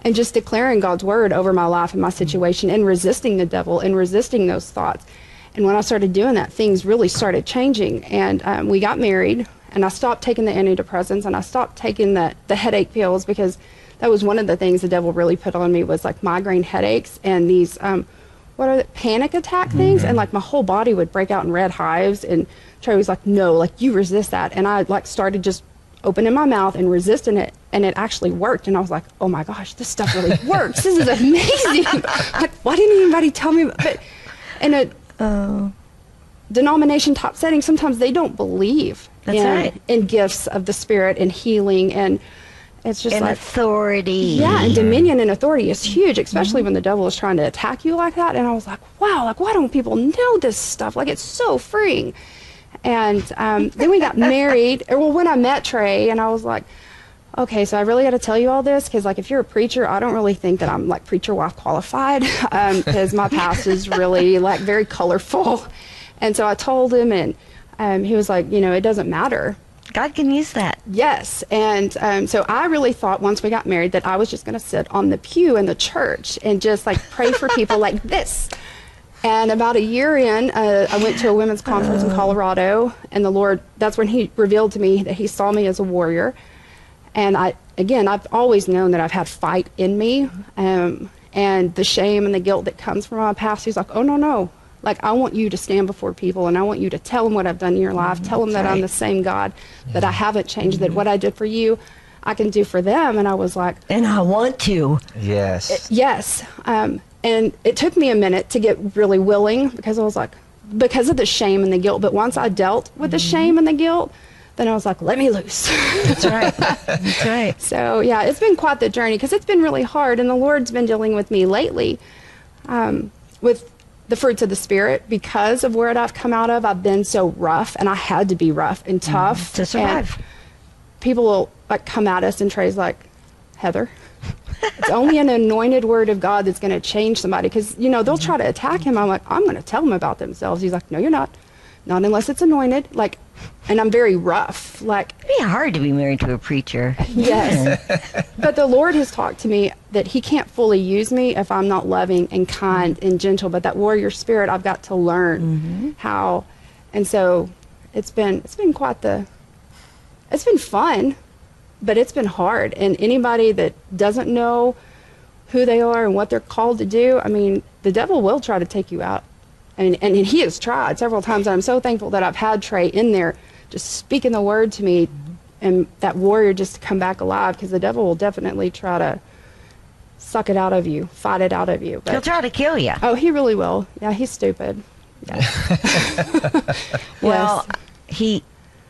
And just declaring God's word over my life and my situation, and resisting the devil and resisting those thoughts. And when I started doing that, things really started changing. And um, we got married, and I stopped taking the antidepressants, and I stopped taking the, the headache pills because that was one of the things the devil really put on me was like migraine headaches and these um, what are the panic attack things and like my whole body would break out in red hives and Trey was like no like you resist that and I like started just opening my mouth and resisting it and it actually worked and I was like oh my gosh this stuff really works this is amazing like why didn't anybody tell me but in a denomination top setting sometimes they don't believe That's in, right. in gifts of the spirit and healing and it's just And like authority. yeah, and dominion and authority is huge, Mm-hmm. especially when the devil is trying to attack you like that. And I was like, wow, like why don't people know this stuff? Like it's so freeing. And um, then we got married. Well, when I met Trey, and I was like, okay, so I really got to tell you all this because, like, if you're a preacher, I don't really think that I'm like preacher wife qualified because my past is really like very colorful. And so I told him, and um, he was like, you know, it doesn't matter. God can use that. Yes, and um, so I really thought once we got married that I was just going to sit on the pew in the church and just like pray for people like this. And about a year in, uh, I went to a women's conference in Colorado, and the Lord, that's when He revealed to me that He saw me as a warrior. And I, again, I've always known that I've had fight in me, um, and the shame and the guilt that comes from my past. He's like, oh, no, no. Like, I want you to stand before people, and I want you to tell them what I've done in your life, tell them that I'm the same God, that I haven't changed, that what I did for you, I can do for them. And I was like, And I want to. Yes. Yes. Um, and it took me a minute to get really willing because I was like, because of the shame and the guilt. But once I dealt with the shame and the guilt, then I was like, let me loose. That's right. That's right. so, yeah, it's been quite the journey because it's been really hard. And the Lord's been dealing with me lately um, with the fruits of the Spirit because of where I've come out of. I've been so rough and I had to be rough and tough To survive. And people will like come at us and Trey's like, Heather, it's only an anointed word of God that's going to change somebody because you know they'll try to attack him. I'm like, I'm going to tell them about themselves. He's like, No, you're not, not unless it's anointed. Like, and I'm very rough. Like, It'd be hard to be married to a preacher. yes, but the Lord has talked to me that He can't fully use me if I'm not loving and kind and gentle. But that warrior spirit, I've got to learn mm-hmm. how, and so it's been it's been quite the, it's been fun, but it's been hard. And anybody that doesn't know who they are and what they're called to do, I mean, the devil will try to take you out. And, and he has tried several times. And I'm so thankful that I've had Trey in there just speaking the word to me and that warrior just to come back alive because the devil will definitely try to suck it out of you, fight it out of you. But, He'll try to kill you. oh, he really will. Yeah, he's stupid. Yeah. Well, he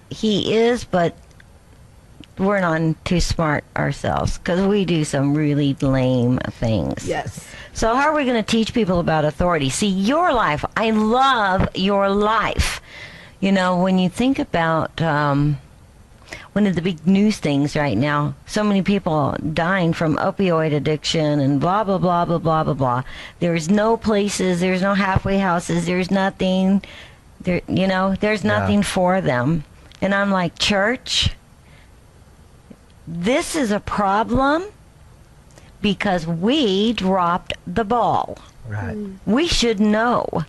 he is, but we're not too smart ourselves because we do some really lame things. yes. So how are we going to teach people about authority? See, your life. I love your life. You know, when you think about um, one of the big news things right now, so many people dying from opioid addiction and blah blah blah blah blah blah blah. There's no places. There's no halfway houses. There's nothing. There, you know, there's Yeah. nothing for them. And I'm like, church. This is a problem because we dropped the ball. Right. We should know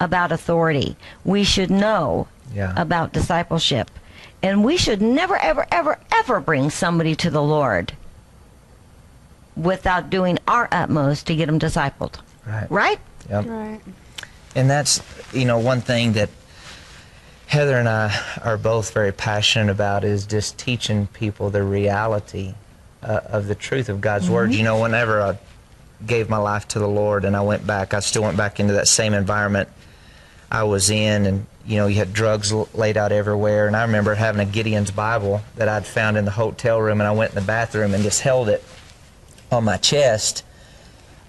about authority. We should know Yeah. about discipleship. And we should never, ever, ever, ever bring somebody to the Lord without doing our utmost to get them discipled. Right. Right? Yep. Right. And that's, you know, one thing that Heather and I are both very passionate about is just teaching people the reality uh, of the truth of God's Word. You know, whenever I gave my life to the Lord and I went back, I still went back into that same environment I was in, and, you know, you had drugs l- laid out everywhere. And I remember having a Gideon's Bible that I'd found in the hotel room, and I went in the bathroom and just held it on my chest,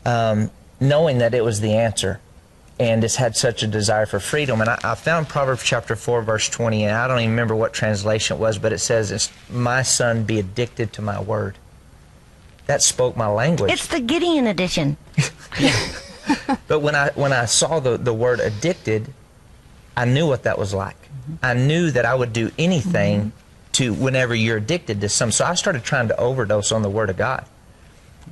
um, knowing that it was the answer and just had such a desire for freedom. And I, I found Proverbs chapter 4, verse 20, and I don't even remember what translation it was, but it says, it's, My son, be addicted to my word. That spoke my language. It's the Gideon edition. But when I when I saw the, the word addicted, I knew what that was like. Mm-hmm. I knew that I would do anything mm-hmm. to whenever you're addicted to some. So I started trying to overdose on the word of God.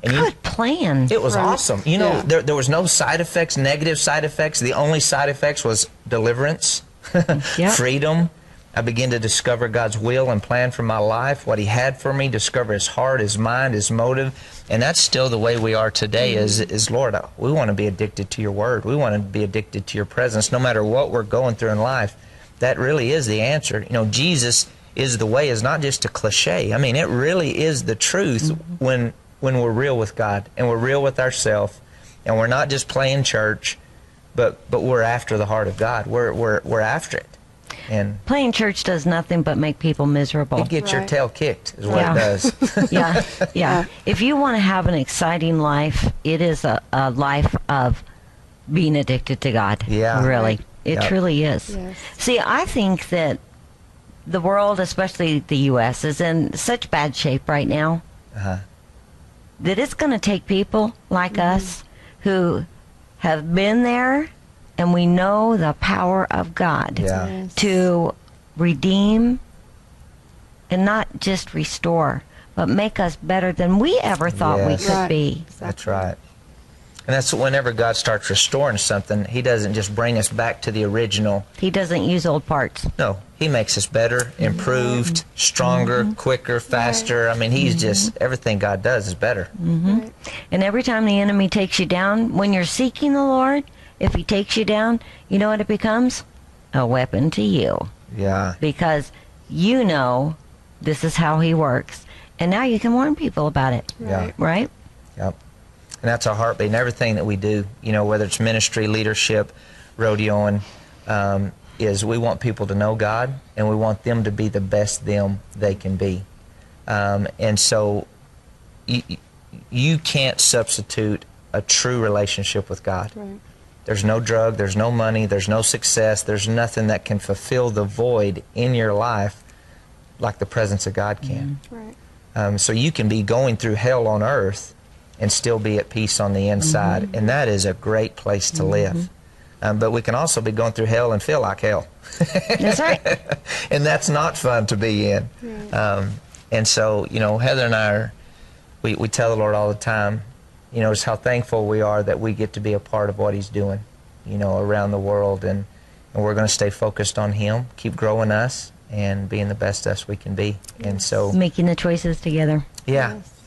And you, Good plan. it was Right. awesome. You know, Yeah. there, there was no side effects, negative side effects. The only side effects was deliverance, Yep. freedom. I began to discover God's will and plan for my life, what He had for me, discover His heart, His mind, His motive. And that's still the way we are today is, is Lord, uh, we want to be addicted to your word. We want to be addicted to your presence no matter what we're going through in life. That really is the answer. You know, Jesus is the way is not just a cliche. I mean, it really is the truth when when we're real with God and we're real with ourselves and we're not just playing church, but but we're after the heart of God. We're we're we're after it. And Playing church does nothing but make people miserable. it gets your tail kicked is what Yeah. it does. yeah, yeah. If you want to have an exciting life, it is a, a life of being addicted to God. Yeah. Really. It Yep. truly is. Yes. See, I think that the world, especially the U.S., is in such bad shape right now Uh-huh. That it's going to take people like mm-hmm. us who have been there and we know the power of God Yeah. Yes. to redeem and not just restore, but make us better than we ever thought we could Right. be. That's right. And that's whenever God starts restoring something, He doesn't just bring us back to the original. He doesn't use old parts. No, He makes us better, improved, stronger, mm-hmm. quicker, faster. I mean, He's mm-hmm. just everything God does is better. Mm-hmm. Right. And every time the enemy takes you down, when you're seeking the Lord, if he takes you down, you know what it becomes? A weapon to you. Yeah. Because you know this is how he works. And now you can warn people about it. Yeah. Right. Right? Yep. And that's our heartbeat and everything that we do, you know, whether it's ministry, leadership, rodeoing, um, is we want people to know God and we want them to be the best them they can be. Um, and so you, you can't substitute a true relationship with God. Right. There's no drug, there's no money, there's no success, there's nothing that can fulfill the void in your life like the presence of God can. Right. Um, so you can be going through hell on earth and still be at peace on the inside. And that is a great place to live. Um, but we can also be going through hell and feel like hell. That's right. and that's not fun to be in. Um, and so, you know, Heather and I are, we, we tell the Lord all the time, you know, just how thankful we are that we get to be a part of what He's doing, you know, around the world. And, and we're going to stay focused on Him, keep growing us, and being the best us we can be. And so, Making the choices together. yeah. Yes.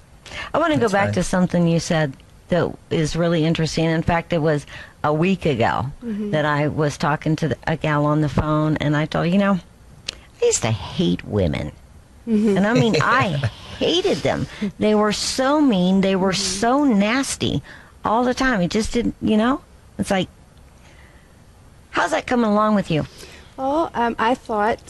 I want to go back right. to something you said that is really interesting. In fact, it was a week ago mm-hmm. that I was talking to a gal on the phone, and I told you know, I used to hate women. Mm-hmm. And I mean, I hated them. They were so mean, they were mm-hmm. so nasty all the time. It just didn't, you know? It's like, how's that coming along with you? Well, um, I thought,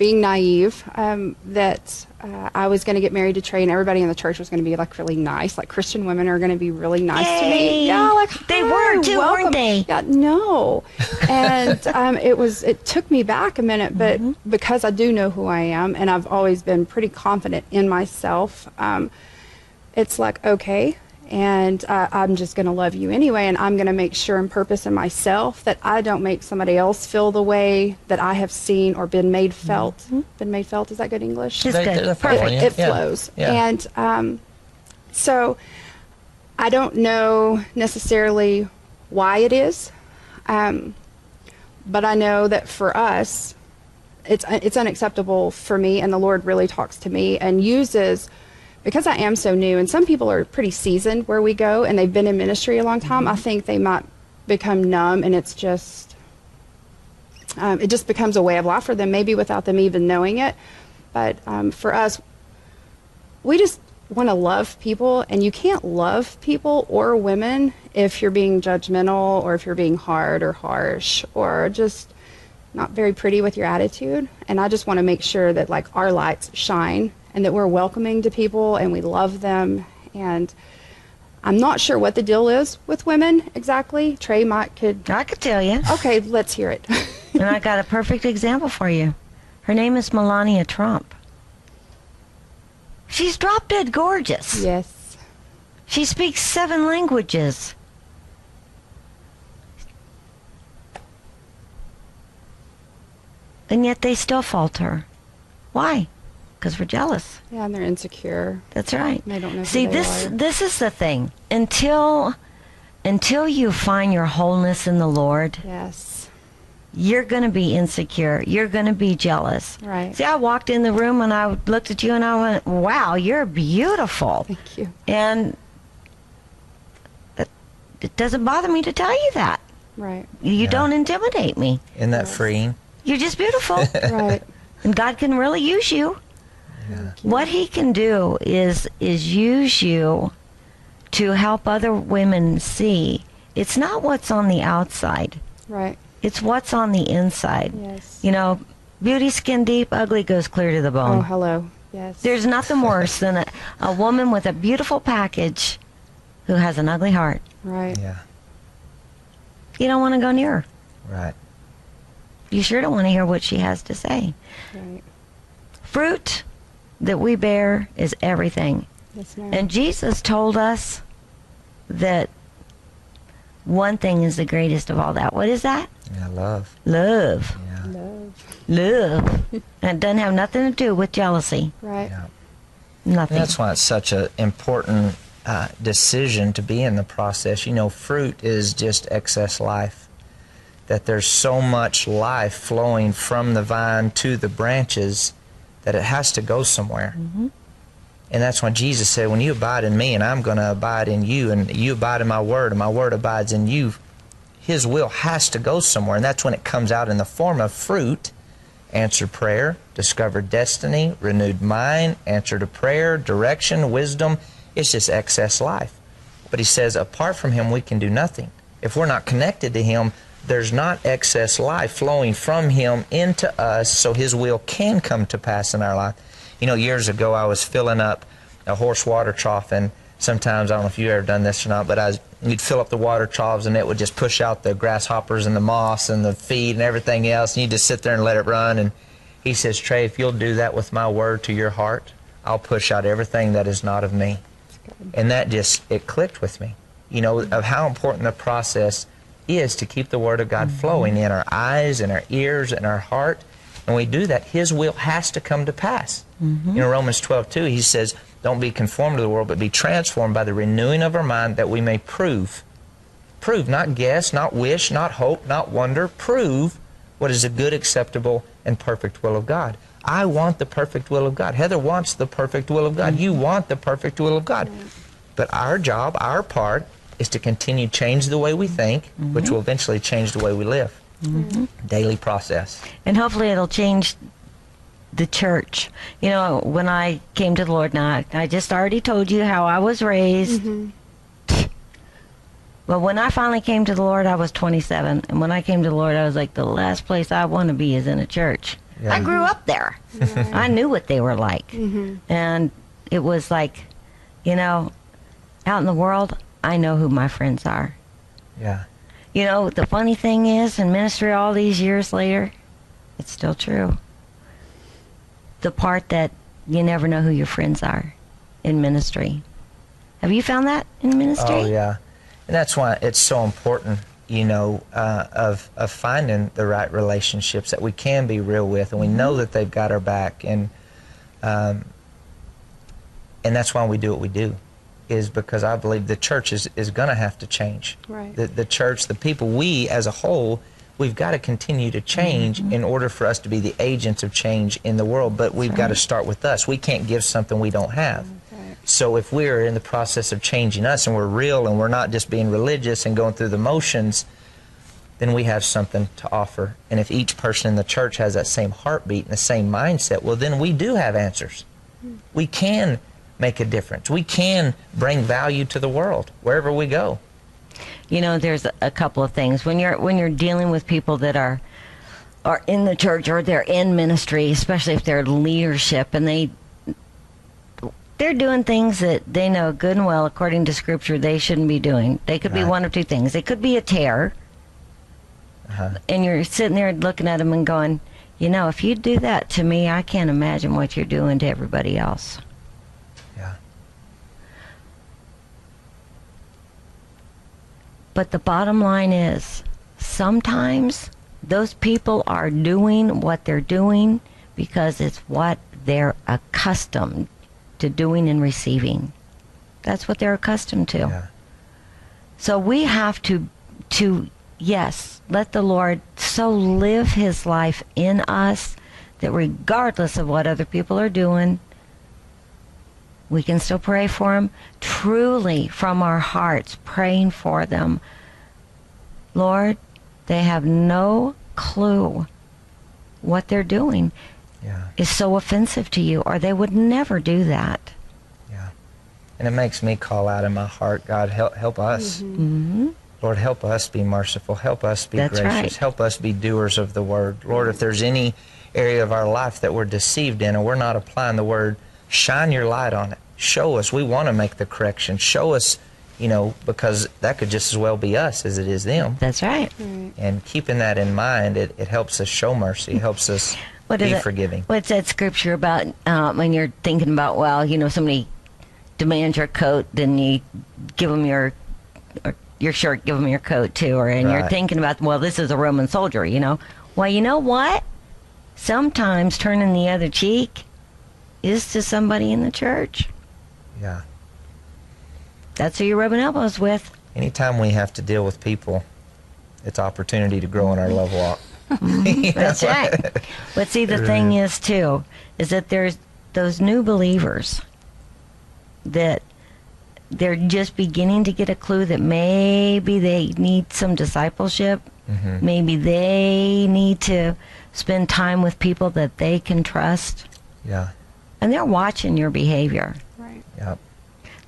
being naive, um, that uh, I was going to get married to Trey, and everybody in the church was going to be like really nice. Like Christian women are going to be really nice to me. Yeah, like They "Hi, were too, weren't they? Yeah, no. And um, it was. It took me back a minute, but Mm-hmm. because I do know who I am, and I've always been pretty confident in myself. Um, it's like okay and uh, i'm just going to love you anyway and i'm going to make sure and purpose in myself that i don't make somebody else feel the way that i have seen or been made felt been made felt is that good english It's good. they're Perfect. following you. it Yeah. flows Yeah. and um, so i don't know necessarily why it is um, but i know that for us it's it's unacceptable for me and the lord really talks to me and uses because I am so new, and some people are pretty seasoned where we go, and they've been in ministry a long time. I think they might become numb, and it's just um, it just becomes a way of life for them, maybe without them even knowing it. But um, for us, we just want to love people, and you can't love people or women if you're being judgmental or if you're being hard or harsh or just not very pretty with your attitude. And I just want to make sure that like our lights shine and that we're welcoming to people and we love them. And I'm not sure what the deal is with women exactly. Trey might could. I could tell you. Okay, let's hear it. and I got a perfect example for you. Her name is Melania Trump. She's drop dead gorgeous. yes. She speaks seven languages. And yet they still falter. Why? Because we're jealous. Yeah, and they're insecure. That's right. They don't know who See, they this are. this is the thing. Until until you find your wholeness in the Lord, Yes. you're going to be insecure. You're going to be jealous. Right. See, I walked in the room and I looked at you and I went, "Wow, you're beautiful." Thank you. And it, it doesn't bother me to tell you that. Right. You Yeah. don't intimidate me. Isn't that freeing? You're just beautiful. Right. and God can really use you. What he can do is is use you to help other women see it's not what's on the outside. Right. It's what's on the inside. Yes. You know, beauty skin deep, ugly goes clear to the bone. Oh, hello. Yes. There's nothing worse than a, a woman with a beautiful package who has an ugly heart. right. Yeah, You don't want to go near her. right. You sure don't want to hear what she has to say. Right. Fruit that we bear is everything. Yes. And Jesus told us that one thing is the greatest of all that. What is that? Yeah, love. Love. Yeah, Love. Love. and it doesn't have nothing to do with jealousy. Right. yeah. Nothing. And that's why it's such an important uh, decision to be in the process. You know, fruit is just excess life. That there's so much life flowing from the vine to the branches that it has to go somewhere. Mm-hmm. And that's why Jesus said, When you abide in me and I'm going to abide in you, and you abide in my word and my word abides in you, his will has to go somewhere. And that's when it comes out in the form of fruit answered prayer, discovered destiny, renewed mind, answer to prayer, direction, wisdom. It's just excess life. But he says, apart from him, we can do nothing. If we're not connected to him, there's not excess life flowing from him into us so his will can come to pass in our life. You know, years ago, I was filling up a horse water trough, and sometimes, I don't know if you've ever done this or not, but I was, you'd fill up the water troughs and it would just push out the grasshoppers and the moss and the feed and everything else, and you'd just sit there and let it run. And he says, Trey, if you'll do that with my word to your heart, I'll push out everything that is not of me. And that just, it clicked with me, you know, of how important the process is to keep the Word of God flowing in our eyes and our ears and our heart. And we do that, His will has to come to pass. Mm-hmm. You know, Romans 12, 2, he says, Don't be conformed to the world, but be transformed by the renewing of our mind that we may prove. Prove, not guess, not wish, not hope, not wonder. Prove what is a good, acceptable, and perfect will of God. I want the perfect will of God. Heather wants the perfect will of God. You mm-hmm. want the perfect will of God. But our job, our part, is to continue change the way we think, mm-hmm. which will eventually change the way we live. Mm-hmm. Daily process. and hopefully it'll change the church. You know, when I came to the Lord, now I, I just already told you how I was raised. Mm-hmm. But when I finally came to the Lord, I was 27. And when I came to the Lord, I was like, the last place I want to be is in a church. Yeah. I grew up there. I knew what they were like. And it was like, you know, out in the world, I know who my friends are. Yeah. You know, the funny thing is, in ministry all these years later, it's still true. The part that you never know who your friends are in ministry. Have you found that in ministry? Oh yeah, and that's why it's so important, you know, uh, of of finding the right relationships that we can be real with, and we know that they've got our back, and um, and that's why we do what we do, is because I believe the church is is going to have to change. Right. The the church, the people, we as a whole. We've got to continue to change mm-hmm. in order for us to be the agents of change in the world, but we've got to start with us. We can't give something we don't have. Right. So if we're in the process of changing us and we're real and we're not just being religious and going through the motions, then we have something to offer. And if each person in the church has that same heartbeat and the same mindset, well, then we do have answers. Hmm. We can make a difference. We can bring value to the world wherever we go. You know, there's a couple of things when you're when you're dealing with people that are are in the church or they're in ministry, especially if they're leadership and they they're doing things that they know good and well according to scripture they shouldn't be doing. They could be one of two things. They could be a tear. Uh-huh. And you're sitting there looking at them and going, you know, if you do that to me, I can't imagine what you're doing to everybody else. Yeah. But the bottom line is sometimes those people are doing what they're doing because it's what they're accustomed to doing and receiving. That's what they're accustomed to. Yeah. So we have to to yes, let the Lord so live his life in us that regardless of what other people are doing, we can still pray for them truly from our hearts, praying for them. Lord, they have no clue what they're doing Yeah. is so offensive to you, or they would never do that. Yeah. And it makes me call out in my heart, God, help, help us. Mm-hmm. Mm-hmm. Lord, help us be merciful. Help us be That's gracious. right. Help us be doers of the word. Lord, if there's any area of our life that we're deceived in and we're not applying the word, shine your light on it. Show us. We want to make the correction. Show us, you know, because that could just as well be us as it is them. That's right. And keeping that in mind, it, it helps us show mercy. It helps us What is be it? forgiving. What's that scripture about uh, when you're thinking about, well, you know, somebody demands your coat, then you give them your or your shirt, give them your coat too, or and you're thinking about, well, this is a Roman soldier, you know. Well, you know what? Sometimes turning the other cheek is to somebody in the church. Yeah. That's who you're rubbing elbows with. Anytime we have to deal with people, it's opportunity to grow in our love walk. Mm-hmm. That's right. But see, the thing is, too, is that there's those new believers that they're just beginning to get a clue that maybe they need some discipleship. Mm-hmm. Maybe they need to spend time with people that they can trust. Yeah. And they're watching your behavior. Right. Yep.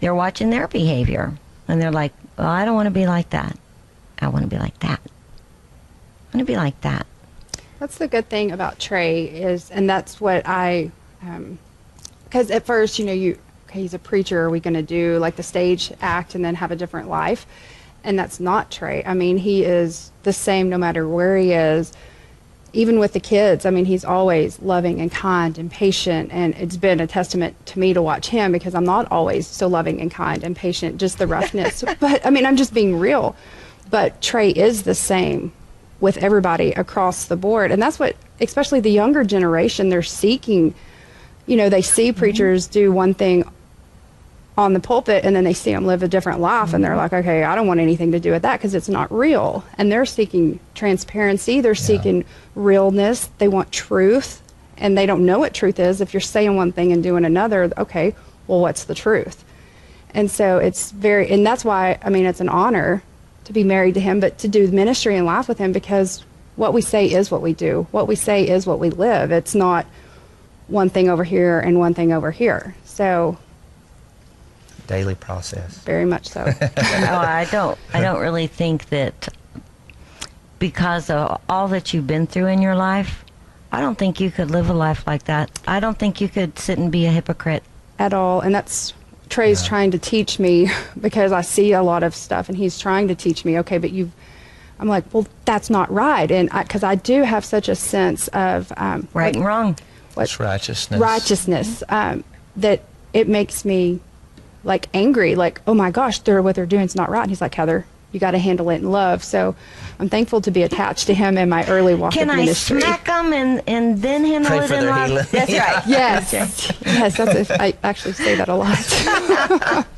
They're watching their behavior. And they're like, well, I don't want to be like that. I want to be like that. I want to be like that. That's the good thing about Trey is, and that's what I, um, because at first, you know, you okay, he's a preacher. Are we going to do like the stage act and then have a different life? And that's not Trey. I mean, he is the same no matter where he is. Even with the kids, I mean, he's always loving and kind and patient. And it's been a testament to me to watch him because I'm not always so loving and kind and patient, just the roughness. but I mean, I'm just being real. But Trey is the same with everybody across the board. And that's what, especially the younger generation, they're seeking. You know, they see mm-hmm. preachers do one thing on the pulpit and then they see them live a different life and they're mm-hmm. like, okay, I don't want anything to do with that because it's not real. And they're seeking transparency, they're seeking realness, they want truth, and they don't know what truth is. If you're saying one thing and doing another, okay, well, what's the truth? And so it's very, and that's why, I mean, it's an honor to be married to him, but to do ministry and life with him because what we say is what we do. What we say is what we live. It's not one thing over here and one thing over here. So, Daily process. very much so. oh, I don't. I don't really think that because of all that you've been through in your life, I don't think you could live a life like that. I don't think you could sit and be a hypocrite. at all. And that's Trey's trying to teach me because I see a lot of stuff and he's trying to teach me, okay, but you've, I'm like, well, that's not right. And because I, do have such a sense of um, Right like, and wrong. what- It's righteousness. righteousness um, that it makes me like angry, like, oh my gosh, they're, what they're doing is not right. And he's like, Heather, you got to handle it in love. So I'm thankful to be attached to him in my early walk Can of I smack them and, and then handle Pray it for in their love? healing. That's Yeah. right. Yes, yes, that's I actually say that a lot.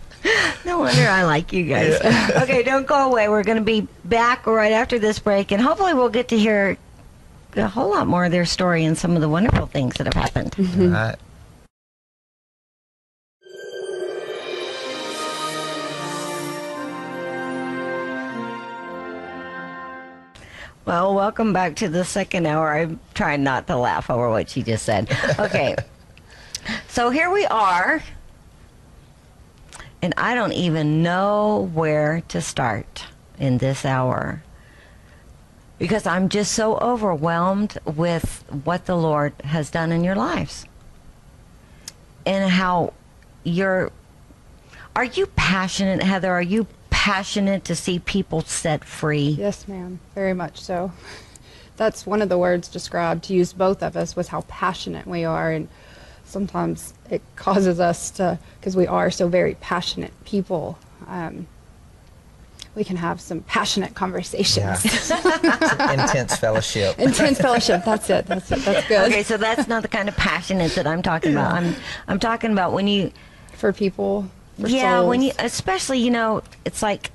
No wonder I like you guys. okay, don't go away. We're going to be back right after this break, and hopefully we'll get to hear a whole lot more of their story and some of the wonderful things that have happened. Mm-hmm. Right. Well, welcome back to the second hour. I'm trying not to laugh over what she just said. Okay. so here we are. And I don't even know where to start in this hour because I'm just so overwhelmed with what the Lord has done in your lives and how you're. Are you passionate, Heather? Are you passionate to see people set free? Yes, ma'am. Very much so. That's one of the words described to use both of us was how passionate we are and sometimes it causes us to because we are so very passionate people um, we can have some passionate conversations Yeah. Intense fellowship. intense fellowship that's it that's it that's good Okay, so that's not the kind of passionate that I'm talking about. I'm I'm talking about when you for people yeah, when you especially you know, it's like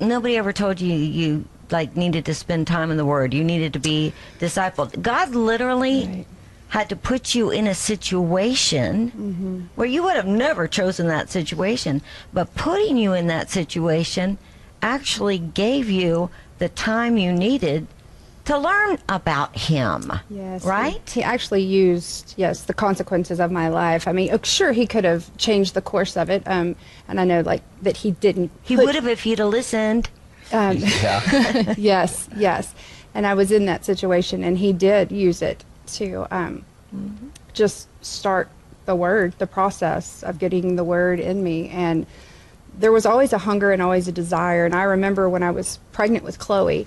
nobody ever told you you like needed to spend time in the word. You needed to be discipled. God literally Right. had to put you in a situation Mm-hmm. where you would have never chosen that situation, but putting you in that situation actually gave you the time you needed to learn about him. Yes. Right? He, he actually used, yes, the consequences of my life. I mean, uh, sure, he could have changed the course of it. Um, and I know, like, that he didn't. He put- would have if he'd have listened. Um, Yeah. yes, yes. And I was in that situation, and he did use it to um, just start the word, the process of getting the word in me. And there was always a hunger and always a desire. And I remember when I was pregnant with Chloe,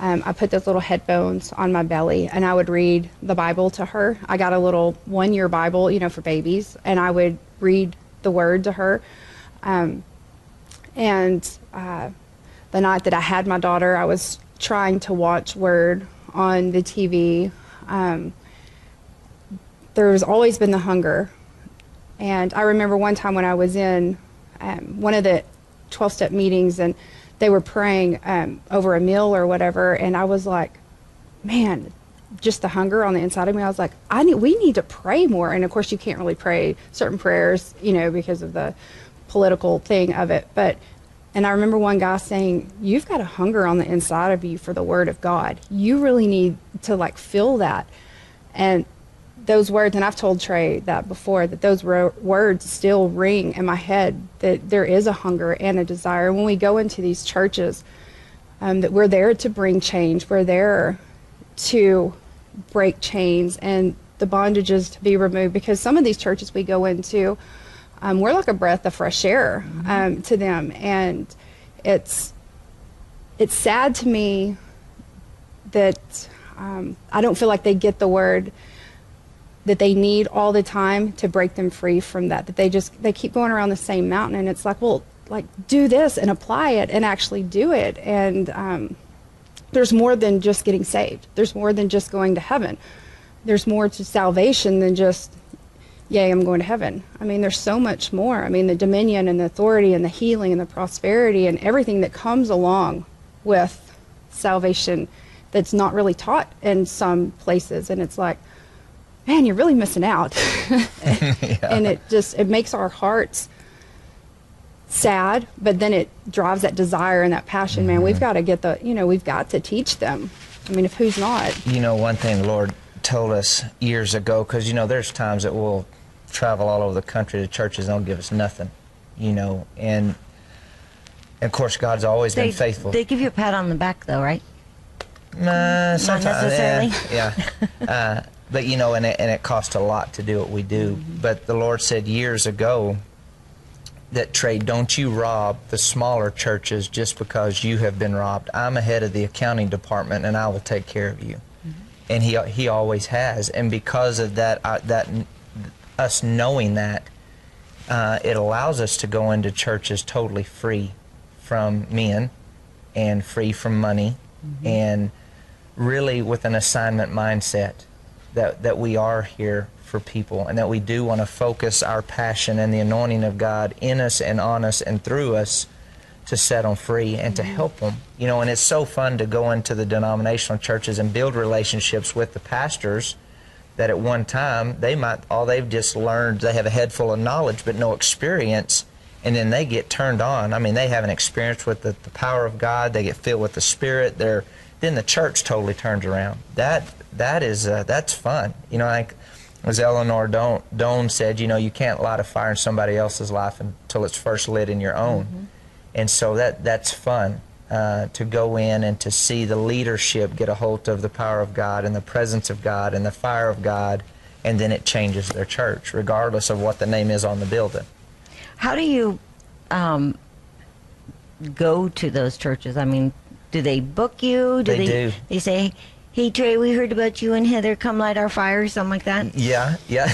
um, I put those little headphones on my belly and I would read the Bible to her. I got a little one year Bible, you know, for babies, and I would read the word to her. Um, and uh, the night that I had my daughter, I was trying to watch Word on the TV. Um, there's always been the hunger. And I remember one time when I was in um, one of the 12 step meetings and they were praying um, over a meal or whatever. And I was like, man, just the hunger on the inside of me. I was like, I need, we need to pray more. And of course, you can't really pray certain prayers, you know, because of the political thing of it. But, and I remember one guy saying, You've got a hunger on the inside of you for the Word of God. You really need to like feel that. And those words, and I've told Trey that before, that those ro- words still ring in my head that there is a hunger and a desire. When we go into these churches, um, that we're there to bring change, we're there to break chains and the bondages to be removed because some of these churches we go into, um, we're like a breath of fresh air um, to them. And it's, it's sad to me that um, I don't feel like they get the word that they need all the time to break them free from that that they just they keep going around the same mountain and it's like well like do this and apply it and actually do it. And um, there's more than just getting saved. There's more than just going to heaven. There's more to salvation than just yay i'm going to heaven. I mean there's so much more. I mean the dominion and the authority and the healing and the prosperity and everything that comes along with salvation that's not really taught in some places. And it's like man you're really missing out and it just it makes our hearts sad but then it drives that desire and that passion man we've got to get the you know we've got to teach them i mean if who's not You know, one thing the Lord told us years ago, because, you know, there's times that we'll travel all over the country to churches and they'll give us nothing, you know, and, and of course, God's always They, been faithful. they give you a pat on the back, though, right? Nah, sometimes, necessarily. Yeah. yeah. Uh, but you know, and it, and it costs a lot to do what we do. But the Lord said years ago that Trey, don't you rob the smaller churches just because you have been robbed. I'm ahead of the accounting department, and I will take care of you. And he he always has. And because of that, uh, that us knowing that, uh, it allows us to go into churches totally free from men and free from money and really with an assignment mindset that, that we are here for people and that we do want to focus our passion and the anointing of God in us and on us and through us to set them free and to mm-hmm. help them. You know, and it's so fun to go into the denominational churches and build relationships with the pastors that at one time they might all they've just learned they have a head full of knowledge but no experience and then they get turned on. I mean they have an experience with the, the power of god. They get filled with the spirit. They're then the church totally turns around. That that is uh, that's fun. You know, like as Eleanor Doan, Doan said, you know, you can't light a fire in somebody else's life until it's first lit in your own. Mm-hmm. And so that that's fun uh, to go in and to see the leadership get a hold of the power of God and the presence of God and the fire of God, and then it changes their church, regardless of what the name is on the building. How do you um, go to those churches? I mean, do they book you? Do They do. They say, "Hey Trey, we heard about you and Heather. Come light our fire," something like that. Yeah, yeah.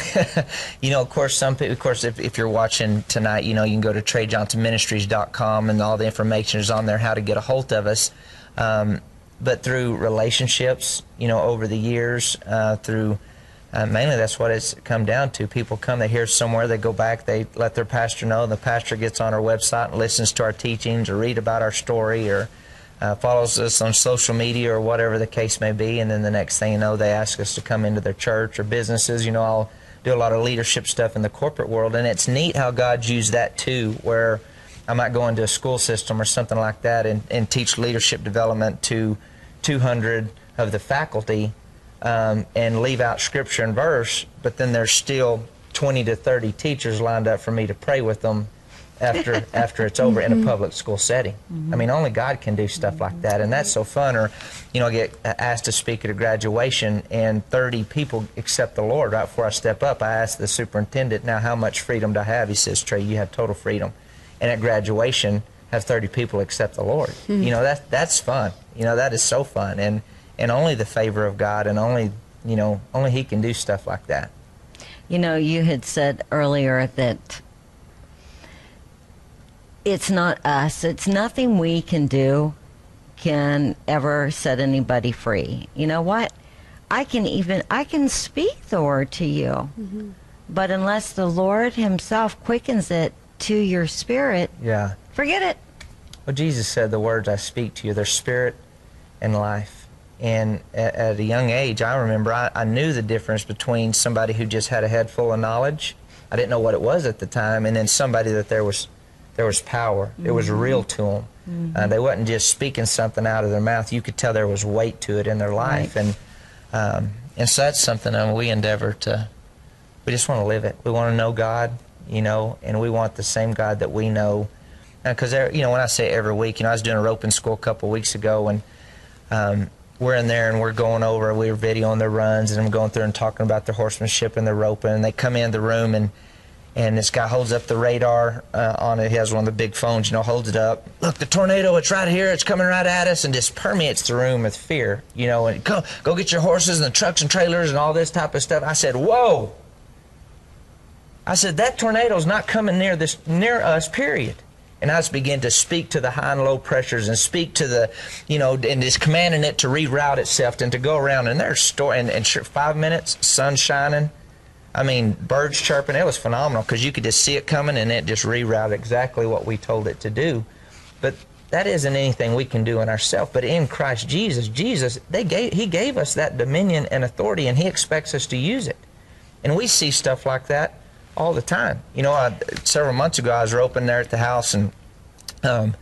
you know, of course, some of course, if, if you're watching tonight, you know, you can go to TreyJohnsonMinistries.com and all the information is on there how to get a hold of us. Um, but through relationships, you know, over the years, uh, through uh, mainly that's what it's come down to. People come, they hear somewhere, they go back, they let their pastor know. The pastor gets on our website and listens to our teachings or read about our story or uh, follows us on social media or whatever the case may be. And then the next thing you know, they ask us to come into their church or businesses. You know, I'll do a lot of leadership stuff in the corporate world, and it's neat how God's used that too, where I might go into a school system or something like that and, and teach leadership development to 200 of the faculty um, and leave out scripture and verse, but then there's still 20 to 30 teachers lined up for me to pray with them after after it's over in a mm-hmm. public school setting. I mean, only God can do stuff like that, and that's so fun. Or, you know, I get asked to speak at a graduation, and 30 people accept the Lord. Right before I step up, I ask the superintendent, "Now, how much freedom do I have?" He says, "Trey, you have total freedom." And at graduation, have 30 people accept the Lord. Hmm. You know, that that's fun. You know, that is so fun, and and only the favor of God, and only you know, only He can do stuff like that. You know, you had said earlier that it's not us. It's nothing we can do can ever set anybody free. You know what? I can even I can speak the word to you. Mm-hmm. But unless the Lord himself quickens it to your spirit, Yeah. forget it. Well, Jesus said, "The words I speak to you, they're spirit and life." And at, at a young age, I remember I, I knew the difference between somebody who just had a head full of knowledge. I didn't know what it was at the time, and then somebody that there was there was power. It was real to them. Uh, they wasn't just speaking something out of their mouth. You could tell there was weight to it in their life, Right. and um, and so that's something um, we endeavor to. We just want to live it. We want to know God, you know, and we want the same God that we know. Because you know, when I say every week, you know, I was doing a roping school a couple weeks ago, and um, we're in there and we're going over, we were videoing their runs, and I'm going through and talking about their horsemanship and their roping, and they come in the room and. And this guy holds up the radar uh, on it. He has one of the big phones, you know, holds it up. Look, the tornado, it's right here. It's coming right at us and just permeates the room with fear, you know. And go, go get your horses and the trucks and trailers and all this type of stuff. I said, whoa. I said, that tornado's not coming near this near us, period. And I just began to speak to the high and low pressures and speak to the, you know, and just commanding it to reroute itself and to go around. And there's store and, and sure, five minutes, sun shining. I mean, birds chirping. It was phenomenal because you could just see it coming and it just rerouted exactly what we told it to do. But that isn't anything we can do in ourselves. But in Christ Jesus, Jesus, they gave, He gave us that dominion and authority, and He expects us to use it. And we see stuff like that all the time. You know, I, several months ago, I was roping there at the house and um,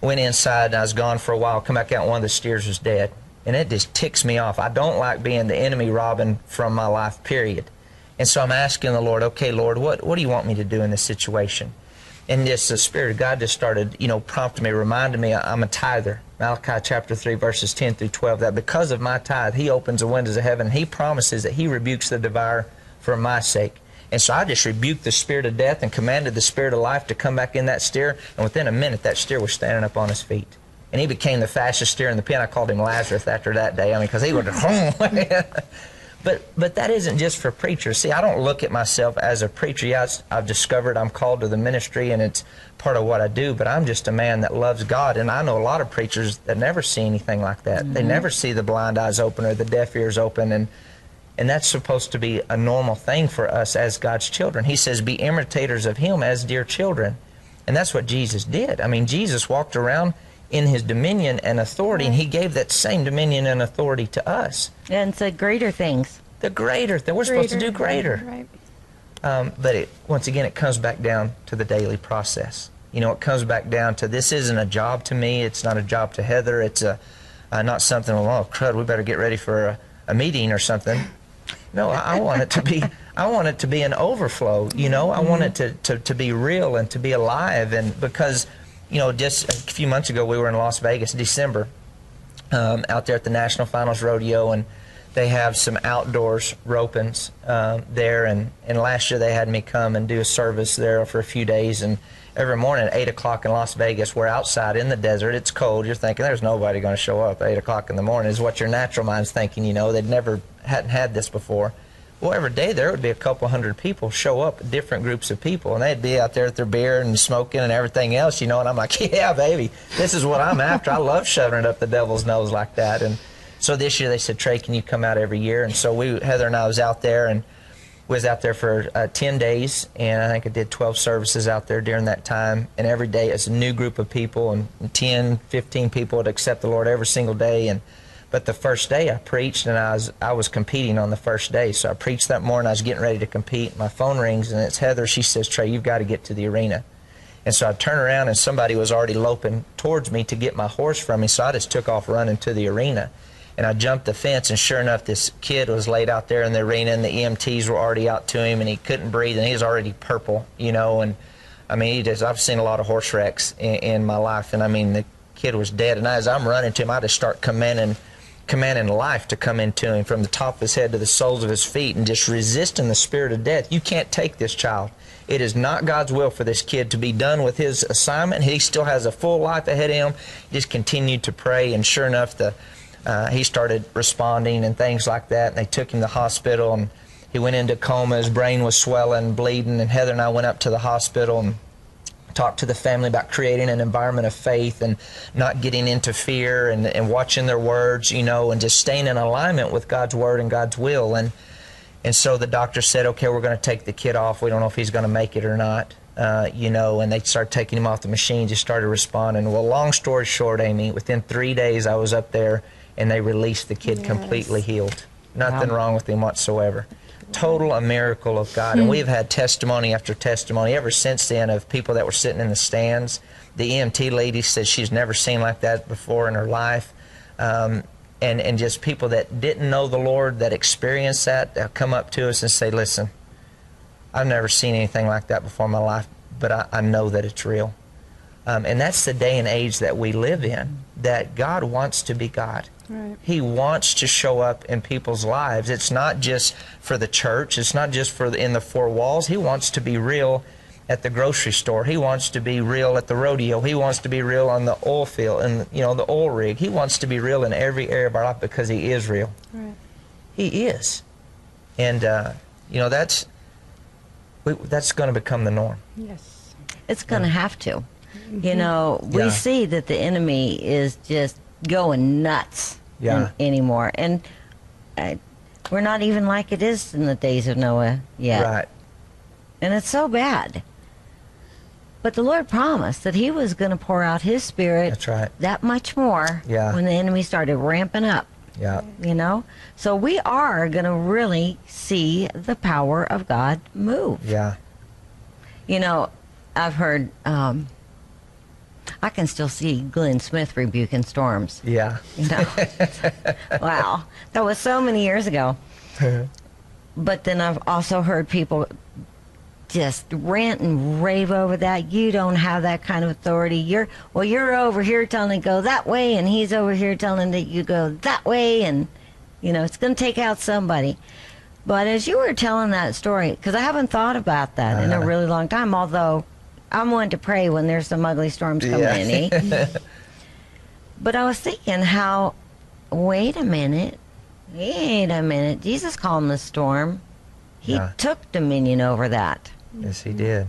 went inside. And I was gone for a while. Come back out, and one of the steers was dead, and it just ticks me off. I don't like being the enemy robbing from my life. Period. And so I'm asking the Lord, okay, Lord, what what do you want me to do in this situation? And just the Spirit of God just started, you know, prompting me, reminding me I'm a tither. Malachi chapter 3, verses 10 through 12, that because of my tithe, He opens the windows of heaven. He promises that He rebukes the devourer for my sake. And so I just rebuked the spirit of death and commanded the spirit of life to come back in that steer. And within a minute, that steer was standing up on his feet. And he became the fastest steer in the pen. I called him Lazarus after that day. I mean, because he would But but that isn't just for preachers. See, I don't look at myself as a preacher. Yes, I've discovered I'm called to the ministry and it's part of what I do, but I'm just a man that loves God. And I know a lot of preachers that never see anything like that. They mm-hmm. never see the blind eyes open or the deaf ears open and and that's supposed to be a normal thing for us as God's children. He says, Be imitators of Him as dear children. And that's what Jesus did. I mean, Jesus walked around in His dominion and authority, and He gave that same dominion and authority to us. And said greater things. The greater thing. We're supposed to do greater. Right. Um, but it, once again, it comes back down to the daily process. You know, it comes back down to this isn't a job to me. It's not a job to Heather. It's a, uh, not something. Oh crud, we better get ready for a, a meeting or something. No, I, I want it to be. I want it to be an overflow. You know, I want it to, to, to be real and to be alive. And because, you know, just a few months ago we were in Las Vegas, December, um, out there at the National Finals Rodeo, and they have some outdoors ropings um, there. And, and last year they had me come and do a service there for a few days. And every morning at 8 o'clock in Las Vegas, we're outside in the desert. It's cold. You're thinking there's nobody going to show up at 8 o'clock in the morning, is what your natural mind's thinking. You know, they'd never hadn't had this before. Well, every day there would be a couple hundred people show up, different groups of people, and they'd be out there with their beer and smoking and everything else, you know. And I'm like, yeah, baby, this is what I'm after. I love shoving it up the devil's nose like that. And so this year they said, Trey, can you come out every year? And so we, Heather and I, was out there and was out there for uh, 10 days, and I think I did 12 services out there during that time. And every day it's a new group of people, and 10, 15 people would accept the Lord every single day. And but the first day I preached and I was I was competing on the first day. So I preached that morning. I was getting ready to compete. My phone rings and it's Heather. She says, "Trey, you've got to get to the arena." And so I turn around and somebody was already loping towards me to get my horse from me. So I just took off running to the arena. And I jumped the fence, and sure enough, this kid was laid out there in the arena, and the EMTs were already out to him, and he couldn't breathe, and he was already purple, you know. And I mean, he just, I've seen a lot of horse wrecks in, in my life, and I mean, the kid was dead. And as I'm running to him, I just start commanding commanding life to come into him from the top of his head to the soles of his feet and just resisting the spirit of death. You can't take this child. It is not God's will for this kid to be done with his assignment. He still has a full life ahead of him. Just continued to pray, and sure enough, the uh, he started responding and things like that. And they took him to the hospital, and he went into coma. His brain was swelling, bleeding, and Heather and I went up to the hospital and talk to the family about creating an environment of faith and not getting into fear and, and watching their words, you know, and just staying in alignment with God's word and God's will. And and so the doctor said, okay, we're going to take the kid off. We don't know if he's going to make it or not, uh, you know. And they started taking him off the machine. Just started responding. Well, long story short, Amy, within three days I was up there, and they released the kid Yes. completely healed. Nothing Wow. wrong with him whatsoever. Total a miracle of God. And we've had testimony after testimony ever since then of people that were sitting in the stands. The EMT lady said she's never seen like that before in her life. Um, and, and just people that didn't know the Lord that experienced that they'll come up to us and say, Listen, I've never seen anything like that before in my life, but I, I know that it's real. Um, and that's the day and age that we live in, that God wants to be God. Right. He wants to show up in people's lives. It's not just for the church. It's not just for the, in the four walls. He wants to be real at the grocery store. He wants to be real at the rodeo. He wants to be real on the oil field and you know the oil rig. He wants to be real in every area of our life because he is real. Right. He is, and uh, you know that's we, that's going to become the norm. Yes. It's going to have to. You know, we Yeah. see that the enemy is just going nuts Yeah. an- anymore. And uh, we're not even like it is in the days of Noah yet. Right. And it's so bad. But the Lord promised that He was going to pour out His Spirit That's right. that much more Yeah. when the enemy started ramping up. Yeah. You know? So we are going to really see the power of God move. Yeah. You know, I've heard, um, I can still see Glenn Smith rebuking storms. Yeah. You know, wow, that was so many years ago. but then I've also heard people just rant and rave over that. You don't have that kind of authority. You're well, you're over here telling him to go that way, and he's over here telling him that you go that way, and you know it's going to take out somebody. But as you were telling that story, because I haven't thought about that in a Uh-huh. really long time, although I'm one to pray when there's some ugly storms coming Yeah. in. Eh? But I was thinking how, wait a minute, wait a minute. Jesus calmed the storm. He Yeah. took dominion over that. Yes, he did.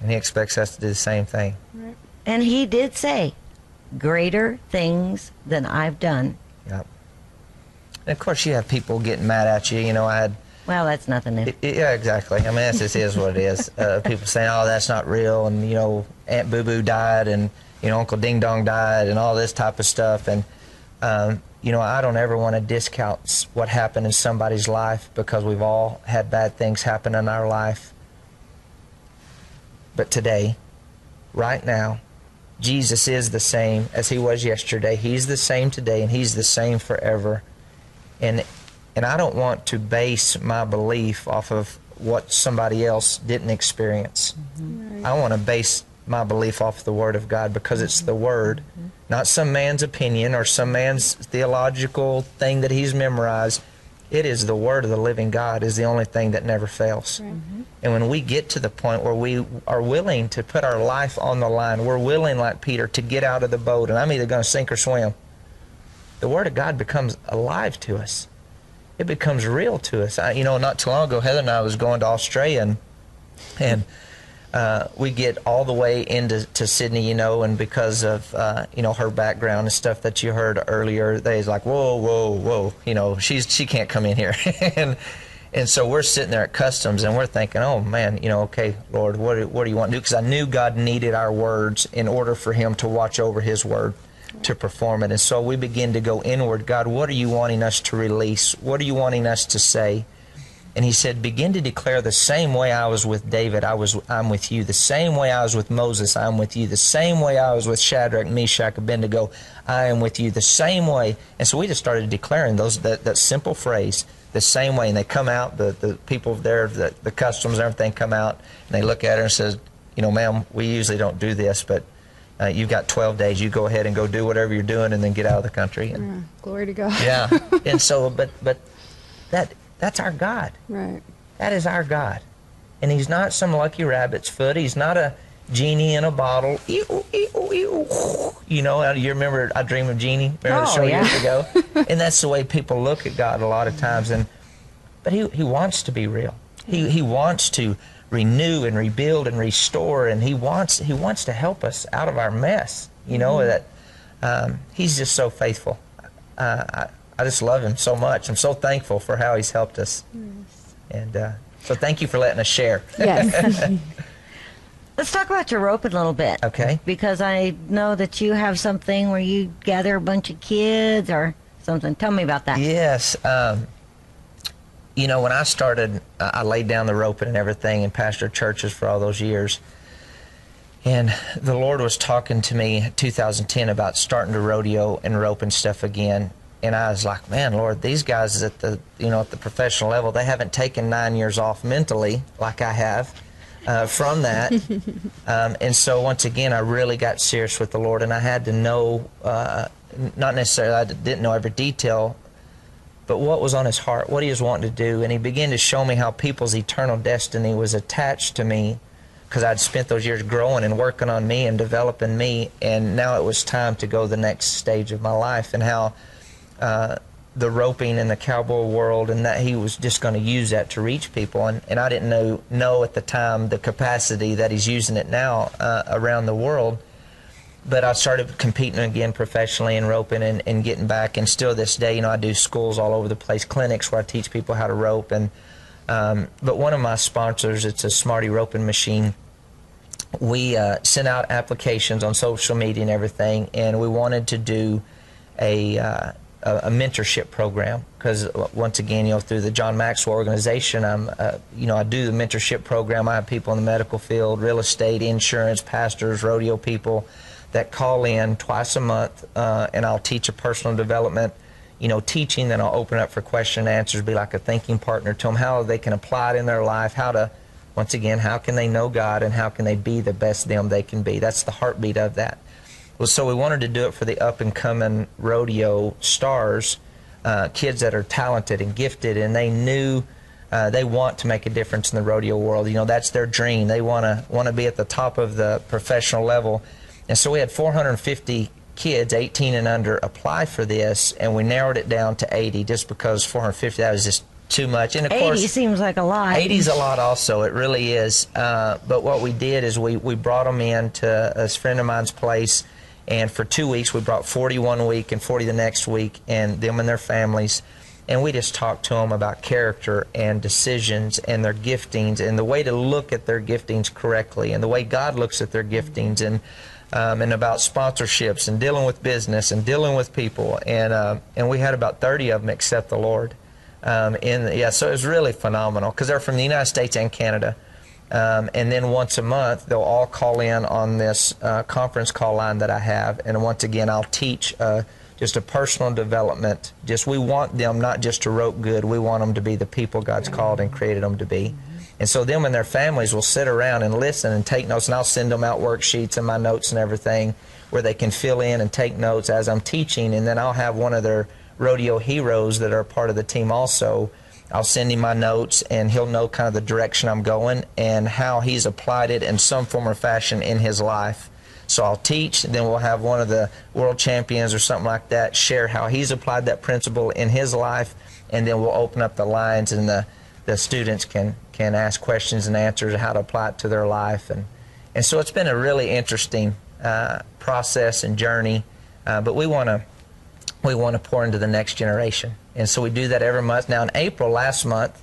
And he expects us to do the same thing. Right. And he did say, greater things than I've done. Yep. And of course, you have people getting mad at you. You know, I had. Well, that's nothing new. Yeah, exactly. I mean, that's just is what it is. Uh, people saying, "Oh, that's not real," and you know, Aunt Boo Boo died, and you know, Uncle Ding Dong died, and all this type of stuff. And um, you know, I don't ever want to discount what happened in somebody's life because we've all had bad things happen in our life. But today, right now, Jesus is the same as he was yesterday. He's the same today and he's the same forever. And and I don't want to base my belief off of what somebody else didn't experience. Right. I want to base my belief off the Word of God because it's the Word, mm-hmm. not some man's opinion or some man's theological thing that he's memorized. It is the Word of the living God is the only thing that never fails. Right. Mm-hmm. And when we get to the point where we are willing to put our life on the line, we're willing, like Peter, to get out of the boat, and I'm either going to sink or swim, the Word of God becomes alive to us. It becomes real to us. I, you know, not too long ago, Heather and I was going to Australia, and, and uh, we get all the way into to Sydney, you know, and because of uh, you know her background and stuff that you heard earlier, they's like, whoa, whoa, whoa, you know, she's she can't come in here, and and so we're sitting there at customs and we're thinking, oh man, you know, okay, Lord, what what do you want to do? Because I knew God needed our words in order for Him to watch over His word to perform it, and so we begin to go inward. God, what are you wanting us to release? What are you wanting us to say? And he said, begin to declare the same way I was with David, I was, I'm with you. The same way I was with Moses, I'm with you. The same way I was with Shadrach, Meshach, Abednego, I am with you. The same way. And so we just started declaring those that, that simple phrase, the same way. And they come out, the, the people there, the, the customs and everything come out, and they look at her and says, you know, ma'am, we usually don't do this, but uh, you've got 12 days. You go ahead and go do whatever you're doing and then get out of the country. And, Yeah. Glory to God. yeah. And so, but, but that, that's our God. Right. That is our God. And he's not some lucky rabbit's foot. He's not a genie in a bottle. Ew, ew, ew. You know, you remember I Dream of Jeannie? Remember the Oh, show yeah. years ago? and that's the way people look at God a lot of times. And But he, he wants to be real. He, he wants to renew and rebuild and restore. And he wants, he wants to help us out of our mess. You know, that um, he's just so faithful. Uh, I, I just love him so much. I'm so thankful for how he's helped us. And uh, so thank you for letting us share. Yes. Let's talk about your rope a little bit. Okay. Because I know that you have something where you gather a bunch of kids or something. Tell me about that. Yes. Um, you know, when I started, I laid down the roping and everything and pastored churches for all those years. And the Lord was talking to me in 2010 about starting to rodeo and rope and stuff again. And I was like, man, Lord, these guys at the, you know, at the professional level, they haven't taken nine years off mentally like I have uh, from that. um, and so once again, I really got serious with the Lord, and I had to know, uh, not necessarily, I didn't know every detail, but what was on his heart, what he was wanting to do. And he began to show me how people's eternal destiny was attached to me because I'd spent those years growing and working on me and developing me. And now it was time to go the next stage of my life and how uh, the roping in the cowboy world and that he was just going to use that to reach people. And, and I didn't know, know at the time the capacity that he's using it now uh, around the world but I started competing again professionally in roping and, and getting back. And still this day, you know, I do schools all over the place, clinics where I teach people how to rope. And um, but one of my sponsors, it's a Smarty roping machine. We uh, sent out applications on social media and everything, and we wanted to do a uh, a, mentorship program because once again, you know, through the John Maxwell organization, I'm, uh, you know, I do the mentorship program. I have people in the medical field, real estate, insurance, pastors, rodeo people that call in twice a month, uh, and I'll teach a personal development, you know, teaching. Then I'll open up for question and answers, be like a thinking partner to them, how they can apply it in their life, how to, once again, how can they know God and how can they be the best them they can be. That's the heartbeat of that. Well, so we wanted to do it for the up and coming rodeo stars, uh, kids that are talented and gifted, and they knew. Uh, they want to make a difference in the rodeo world. You know, that's their dream. They want to want to be at the top of the professional level. And so we had 450 kids, 18 and under, apply for this, and we narrowed it down to 80 just because 450 that was just too much. And of 80 course, seems like a lot. 80's a lot also. It really is. Uh, but what we did is we, we brought them in to a friend of mine's place, and for two weeks we brought 40 one week and 40 the next week, and them and their families. And we just talked to them about character and decisions and their giftings and the way to look at their giftings correctly and the way God looks at their giftings and um, and about sponsorships and dealing with business and dealing with people. And uh, and we had about 30 of them accept the Lord. Um, in yeah, so it was really phenomenal because they're from the United States and Canada, Um, and then once a month, they'll all call in on this uh, conference call line that I have. And once again, I'll teach uh, just a personal development. Just we want them not just to rope good, we want them to be the people God's called and created them to be. And so them and their families will sit around and listen and take notes, and I'll send them out worksheets and my notes and everything where they can fill in and take notes as I'm teaching. And then I'll have one of their rodeo heroes that are part of the team also. I'll send him my notes, and he'll know kind of the direction I'm going and how he's applied it in some form or fashion in his life. So I'll teach, then we'll have one of the world champions or something like that share how he's applied that principle in his life, and then we'll open up the lines, and the, the students can, can ask questions and answers how to apply it to their life. And, and so it's been a really interesting uh, process and journey, uh, but we want to we want to pour into the next generation. And so we do that every month. Now, in April last month,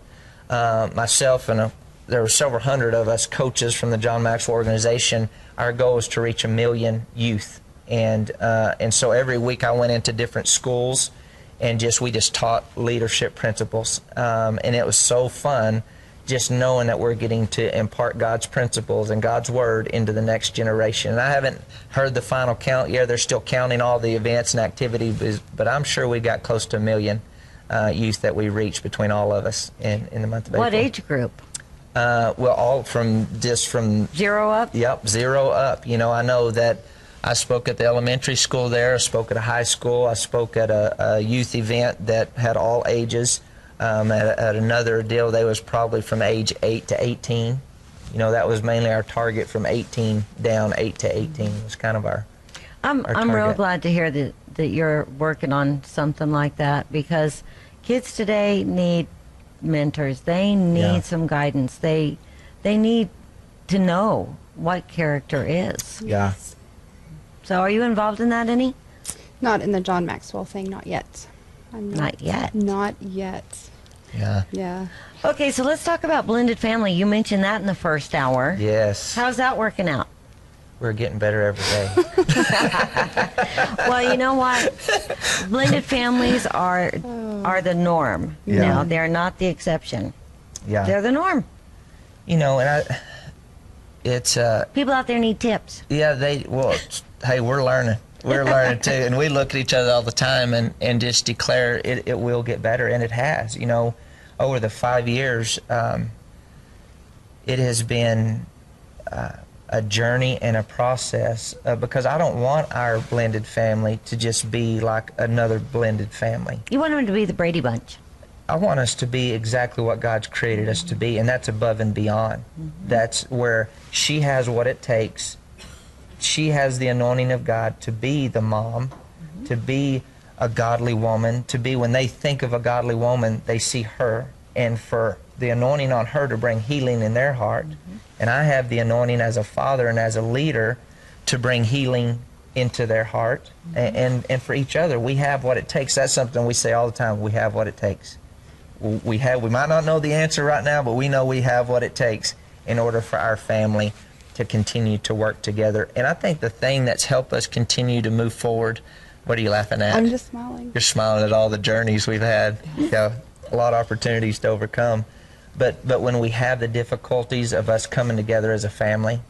uh, myself and a, there were several hundred of us coaches from the John Maxwell organization. Our goal is to reach a million youth, and uh, and so every week I went into different schools, and just we just taught leadership principles, um, and it was so fun just knowing that we're getting to impart God's principles and God's word into the next generation. And I haven't heard the final count yet. They're still counting all the events and activities, but I'm sure we got close to a million uh, youth that we reached between all of us in, in the month of What April. What age group? Uh, well, all from just from Zero up? Yep, zero up. You know, I know that I spoke at the elementary school there, I spoke at a high school, I spoke at a, a youth event that had all ages. Um, at, at another deal, they was probably from age 8 to 18. You know, that was mainly our target from 18 down, 8 to 18 was kind of our. I'm our I'm real glad to hear that that you're working on something like that because kids today need mentors. They need Yeah. some guidance. They they need to know what character is. Yeah. So are you involved in that any? Not in the John Maxwell thing, not yet. I'm Not yet. Not yet. Yeah. Yeah. Okay, so let's talk about blended family. You mentioned that in the first hour. Yes. How's that working out? We're getting better every day. well, you know what? Blended families are are the norm Yeah. now. They're not the exception. yeah. They're the norm. you know, and I, it's, uh, People out there need tips. Yeah, they well, it's- hey, we're learning. We're learning too, and we look at each other all the time and, and just declare it, it will get better, and it has. You know, over the five years, um, it has been uh, a journey and a process uh, because I don't want our blended family to just be like another blended family. You want them to be the Brady Bunch. I want us to be exactly what God's created us to be, and that's above and beyond. That's where she has what it takes. She has the anointing of God to be the mom, to be a godly woman, to be, when they think of a godly woman, they see her, and for the anointing on her to bring healing in their heart. Mm-hmm. And I have the anointing as a father and as a leader to bring healing into their heart a- mm-hmm. and, and for each other. We have what it takes. That's something we say all the time. We have what it takes we have we might not know the answer right now but we know we have what it takes in order for our family to continue to work together and i think the thing that's helped us continue to move forward what are you laughing at I'm just smiling. you're smiling at all the journeys we've had yeah a lot of opportunities to overcome but but when we have the difficulties of us coming together as a family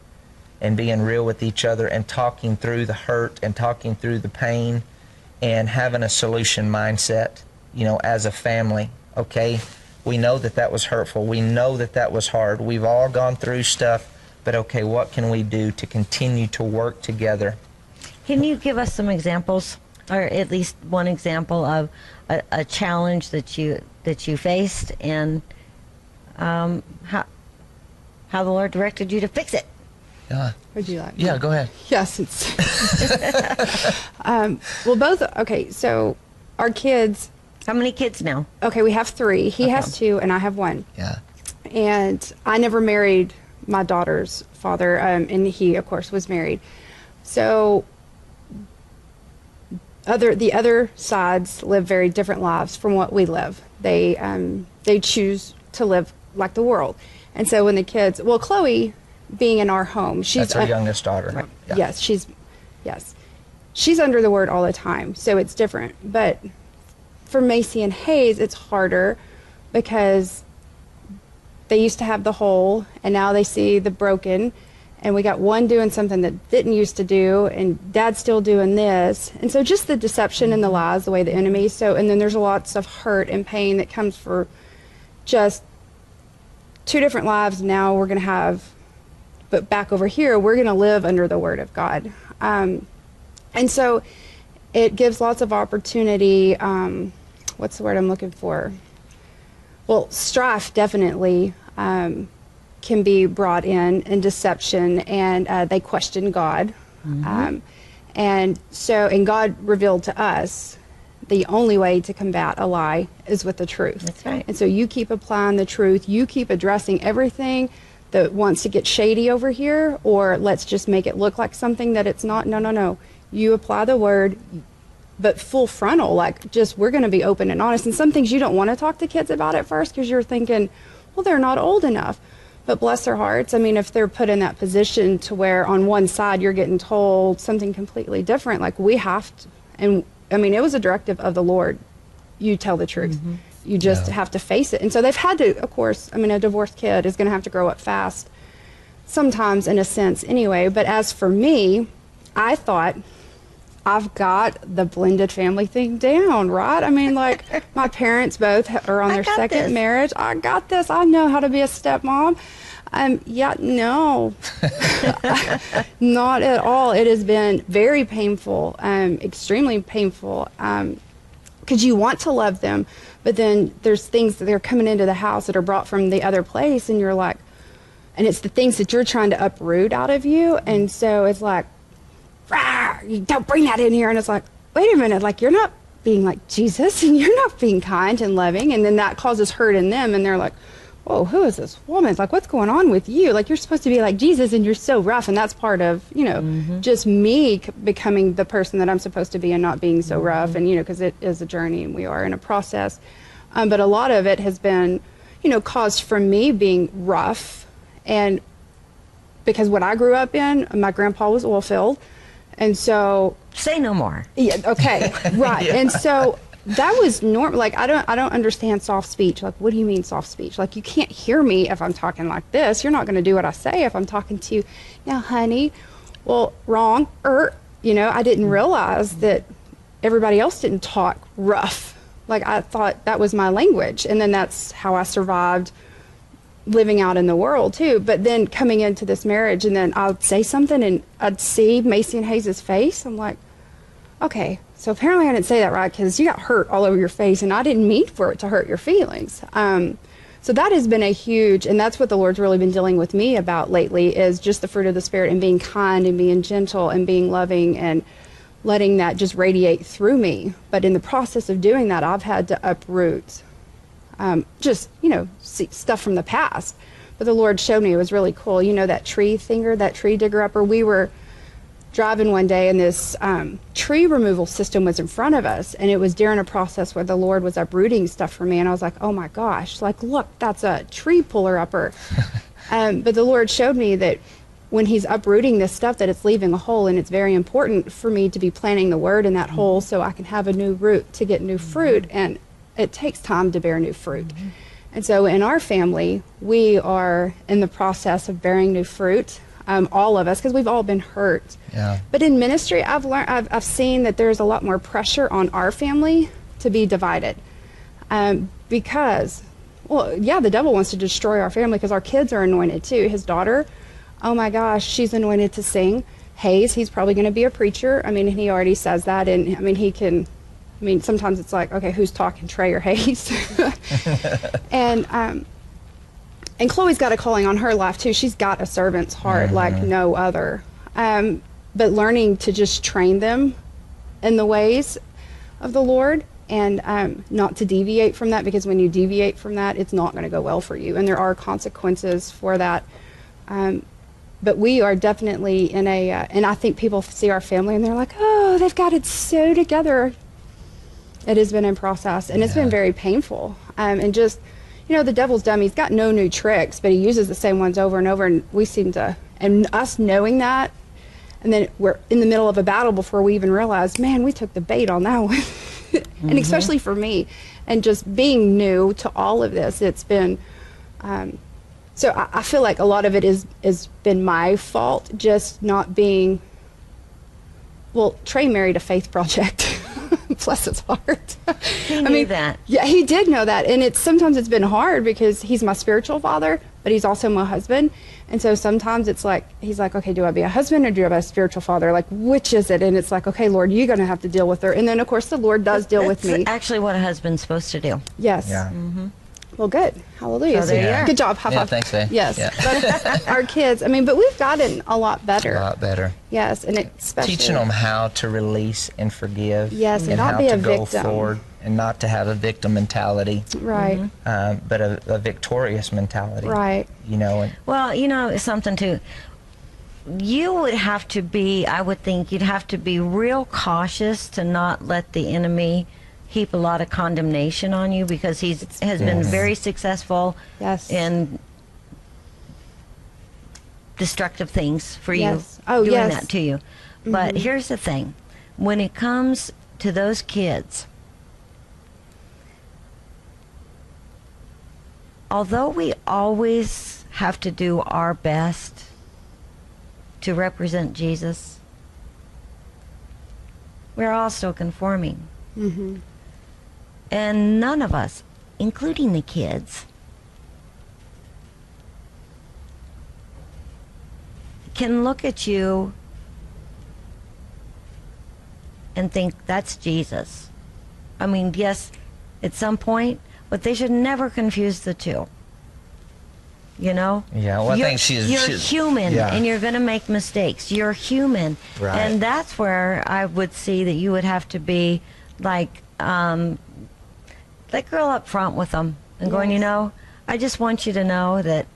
and being real with each other and talking through the hurt and talking through the pain and having a solution mindset, you know, as a family. Okay, we know that that was hurtful. We know that that was hard. We've all gone through stuff, but okay, what can we do to continue to work together? Can you give us some examples, or at least one example of a, a challenge that you that you faced, and um, how how the Lord directed you to fix it? Yeah, Would you like? yeah. Go ahead. Yes. It's um, well, both. Okay, so our kids. How many kids now? Okay, we have three. He has two, and I have one. Yeah, And I never married my daughter's father, um, and he, of course, was married. So other the other sides live very different lives from what we live. They um, they choose to live like the world, and so when the kids, well, Chloe, being in our home, she's that's our uh, youngest daughter. Yeah. Yes, she's yes. She's under the word all the time, so it's different. But for Macy and Hayes, it's harder because they used to have the whole, and now they see the broken. And we got one doing something that didn't used to do, and dad's still doing this. And so just the deception and the lies, the way the enemy. So, and then there's lots of hurt and pain that comes for just two different lives. Now we're going to have, but back over here, we're going to live under the word of God. Um, and so it gives lots of opportunity. Um, what's the word I'm looking for? Well, strife definitely um, can be brought in, and deception, and uh, they question God. Um, and so, and God revealed to us the only way to combat a lie is with the truth. That's right. And so you keep applying the truth, you keep addressing everything that wants to get shady over here, or let's just make it look like something that it's not. No, no, no. You apply the word, but full frontal, like just we're going to be open and honest. And some things you don't want to talk to kids about at first because you're thinking, well, they're not old enough. But bless their hearts. I mean, if they're put in that position to where on one side you're getting told something completely different, like we have to, and I mean, it was a directive of the Lord. You tell the truth. Mm-hmm. You just Yeah. have to face it. And so they've had to, of course, I mean, a divorced kid is going to have to grow up fast sometimes in a sense anyway. But as for me, I thought I've got the blended family thing down, right? I mean, like my parents both are on their second this. marriage. I got this. I know how to be a stepmom. Um, yeah, no, not at all. It has been very painful, um, extremely painful. Um, because you want to love them, but then there's things that they're coming into the house that are brought from the other place, and you're like, and it's the things that you're trying to uproot out of you, and so it's like, "Rah, you don't bring that in here, and it's like, wait a minute, like you're not being like Jesus, and you're not being kind and loving, and then that causes hurt in them, and they're like. Whoa, who is this woman? It's like, what's going on with you? Like, you're supposed to be like Jesus and you're so rough. And that's part of, you know, just me c- becoming the person that I'm supposed to be and not being so rough. And, you know, because it is a journey and we are in a process. Um, but a lot of it has been, you know, caused from me being rough. And because what I grew up in, my grandpa was oil filled. And so Say no more. yeah. Okay. Right. And so that was normal. Like I don't. I don't understand soft speech. Like what do you mean soft speech? Like you can't hear me if I'm talking like this. You're not going to do what I say if I'm talking to you. Now, honey. Well, wrong. Er. You know, I didn't realize that everybody else didn't talk rough. Like I thought that was my language, and then that's how I survived living out in the world too. But then coming into this marriage, and then I'd say something, and I'd see Macy and Hayes's face. I'm like, okay, so apparently I didn't say that right because you got hurt all over your face, and I didn't mean for it to hurt your feelings. Um, so that has been a huge, and that's what the Lord's really been dealing with me about lately is just the fruit of the Spirit and being kind and being gentle and being loving and letting that just radiate through me. But in the process of doing that, I've had to uproot um, just you know see, stuff from the past. But the Lord showed me it was really cool. You know that tree thinger, that tree digger upper. We were driving one day, and this um, tree removal system was in front of us, and it was during a process where the Lord was uprooting stuff for me, and I was like, oh my gosh, like look, that's a tree puller upper. um, but the Lord showed me that when He's uprooting this stuff, that it's leaving a hole, and it's very important for me to be planting the word in that hole so I can have a new root to get new fruit, and it takes time to bear new fruit. And so in our family, we are in the process of bearing new fruit, um, all of us, because we've all been hurt. Yeah. But in ministry, I've learned, I've, I've seen that there's a lot more pressure on our family to be divided, um, because, well, yeah, the devil wants to destroy our family because our kids are anointed too. His daughter, oh my gosh, she's anointed to sing. Hayes, he's probably going to be a preacher. I mean, he already says that, and I mean, he can. I mean, sometimes it's like, okay, who's talking, Trey or Hayes? and um, and Chloe's got a calling on her life too. She's got a servant's heart like no other. Um, but learning to just train them in the ways of the Lord and um, not to deviate from that because when you deviate from that, it's not going to go well for you. And there are consequences for that. Um, but we are definitely in a, uh, and I think people see our family and they're like, oh, they've got it so together. It has been in process and it's been very painful. Um, and just, you know, the devil's dumb. He's got no new tricks, but he uses the same ones over and over. And we seem to, and us knowing that, and then we're in the middle of a battle before we even realize, man, we took the bait on that one. and especially for me, and just being new to all of this, it's been, um, so I, I feel like a lot of it is has been my fault, just not being. Well, Trey married a faith project. Bless his heart. He knew that. Yeah, he did know that, and it's sometimes it's been hard because he's my spiritual father, but he's also my husband, and so sometimes it's like he's like, okay, do I be a husband or do I be a spiritual father? Like, which is it? And it's like, okay, Lord, you're going to have to deal with her, and then of course the Lord does deal with me. actually what a husband's supposed to do. Yes. Yeah. Mm-hmm. Well, good. Hallelujah. So there you are. Good job. High Yeah, five. thanks, Faye. Yes. Yeah. But our kids, I mean, but we've gotten a lot better. A lot better. Yes, and it especially Teaching them how to release and forgive. Yes, and and not how be to a go victim. forward and not to have a victim mentality, Right. um, but a, a victorious mentality. Right. You know, and Well, you know, it's something too. You would have to be, I would think, you'd have to be real cautious to not let the enemy heap a lot of condemnation on you because he's has been very successful Yes. in destructive things for you Oh, doing yes. that to you. But here's the thing. When it comes to those kids, although we always have to do our best to represent Jesus, we're all still conforming. Mm-hmm. And none of us, including the kids, can look at you and think that's Jesus. I mean, yes, at some point, but they should never confuse the two. You know? Yeah, well, I you're, think she's- You're she's- human, yeah. and you're going to make mistakes. You're human, Right. and that's where I would see that you would have to be like um, that girl up front with them and going, you know, I just want you to know that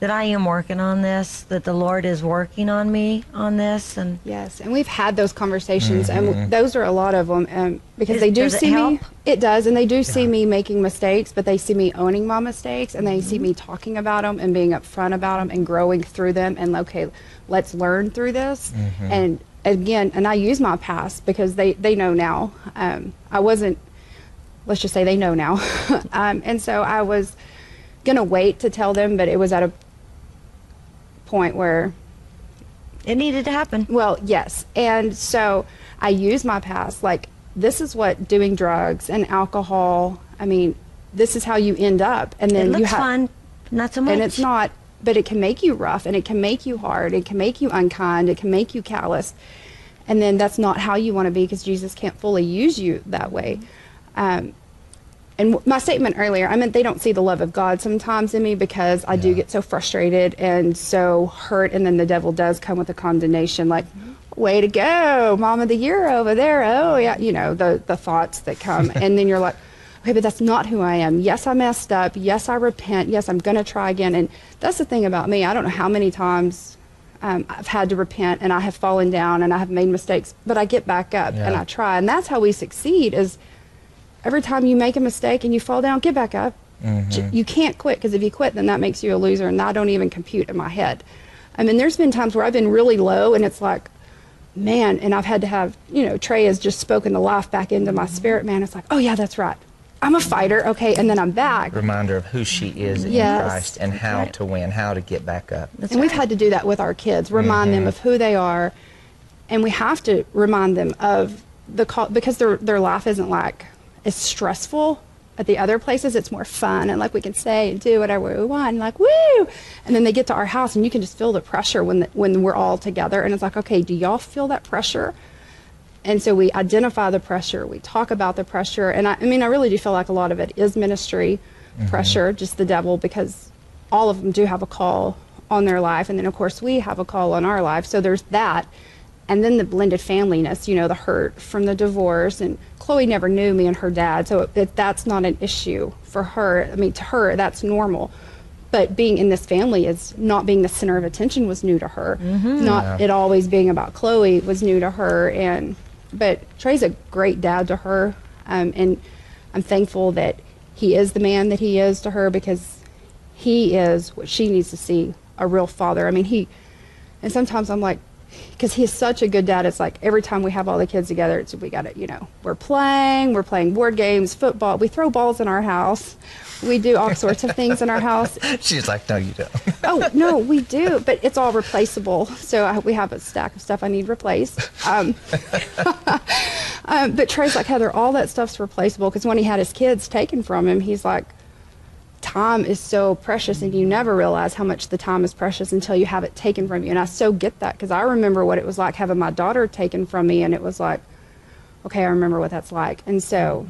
that I am working on this, that the Lord is working on me on this, and Yes, and we've had those conversations, and those are a lot of them, um, because Is- they do does it see me. It does, and they do see me making mistakes, but they see me owning my mistakes, and they see Mm-hmm. me talking about them and being upfront about them and growing through them, and okay, let's learn through this. And again, and I use my past because they they know now. Um, I wasn't. Let's just say they know now, um, and so I was gonna wait to tell them, but it was at a point where it needed to happen. well, yes. And so I use my past. Like, this is what doing drugs and alcohol, I mean, this is how you end up. And then It looks you have. fun, not so much. And it's not, but it can make you rough and it can make you hard. It can make you unkind. It can make you callous. And then that's not how you want to be because Jesus can't fully use you that way. Um, and my statement earlier, I meant they don't see the love of God sometimes in me because I do get so frustrated and so hurt, and then the devil does come with a condemnation, like, "Way to go, Mom of the Year over there!" Oh yeah, you know the the thoughts that come, and then you're like, "Okay, but that's not who I am. Yes, I messed up. Yes, I repent. Yes, I'm gonna try again." And that's the thing about me. I don't know how many times um, I've had to repent and I have fallen down and I have made mistakes, but I get back up and I try, and that's how we succeed. Is every time you make a mistake and you fall down, get back up. Mm-hmm. J- You can't quit because if you quit, then that makes you a loser, and I don't even compute in my head. I mean, there's been times where I've been really low, and it's like, man, and I've had to have, you know, Trey has just spoken the life back into my spirit, man. It's like, oh yeah, that's right. I'm a fighter, okay, and then I'm back. reminder of who she is in Yes. Christ and how right. to win, how to get back up. That's and we've had to do that with our kids, remind them mm-hmm. of who they are, and we have to remind them of the call because their their life isn't like as stressful at the other places. It's more fun and like we can say and do whatever we want, and like woo, and then they get to our house and you can just feel the pressure when the, when we're all together, and it's like okay, do y'all feel that pressure? And so we identify the pressure, we talk about the pressure, and I, I mean, I really do feel like a lot of it is ministry mm-hmm. pressure, just the devil, because all of them do have a call on their life, and then of course we have a call on our life. So there's that, and then the blended familyness, you know, the hurt from the divorce. And Chloe never knew me and her dad, so it, it, that's not an issue for her. I mean, to her, that's normal. But being in this family is not being the center of attention was new to her. Not it always being about Chloe was new to her. And but Trey's a great dad to her, um, and I'm thankful that he is the man that he is to her because he is what she needs to see a real father. I mean, he, and sometimes I'm like, because he's such a good dad. It's like every time we have all the kids together, it's we got to, you know, we're playing, we're playing board games, football. We throw balls in our house. We do all sorts of things in our house. She's like, no, you don't. Oh no, we do, but it's all replaceable. So I, we have a stack of stuff I need replaced. Um, um, but Trey's like Heather, all that stuff's replaceable because when he had his kids taken from him, he's like, time is so precious, and you never realize how much the time is precious until you have it taken from you. And I so get that because I remember what it was like having my daughter taken from me, and it was like, okay, I remember what that's like. And so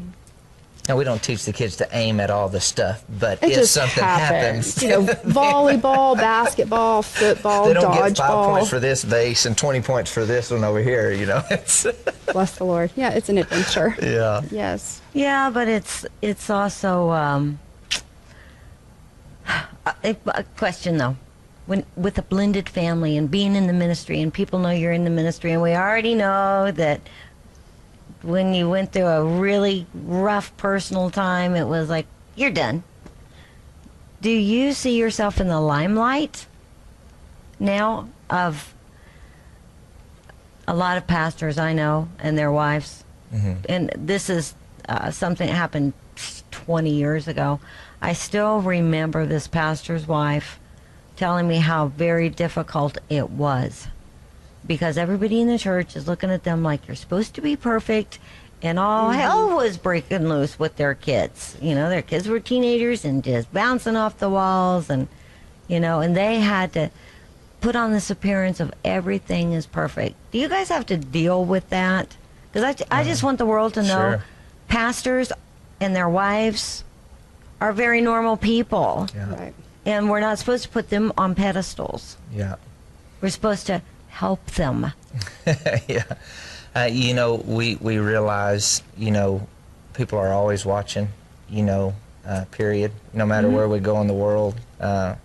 And we don't teach the kids to aim at all the stuff, but it if just something happens. happens, You know, volleyball, basketball, football, they don't get five dodgeball. points for this base and 20 points for this one over here, you know? It's, Bless the Lord. Yeah, it's an adventure. yeah. Yes. Yeah, but it's it's also um, Uh, a, a uh, question though. When with a blended family and being in the ministry and people know you're in the ministry and we already know that when you went through a really rough personal time it was like you're done. Do you see yourself in the limelight now of a lot of pastors I know and their wives mm-hmm. and this is uh, something that happened 20 years ago. I still remember this pastor's wife telling me how very difficult it was because everybody in the church is looking at them like you're supposed to be perfect and all mm-hmm. hell was breaking loose with their kids. You know, their kids were teenagers and just bouncing off the walls and you know, and they had to put on this appearance of everything is perfect. Do you guys have to deal with that? Because I, I just uh-huh. want the world to know Sure. pastors and their wives are very normal people. Yeah. Right. And we're not supposed to put them on pedestals. Yeah. We're supposed to help them. yeah. Uh, you know, we, we realize, you know, people are always watching, you know, uh, period. No matter where we go in the world, uh,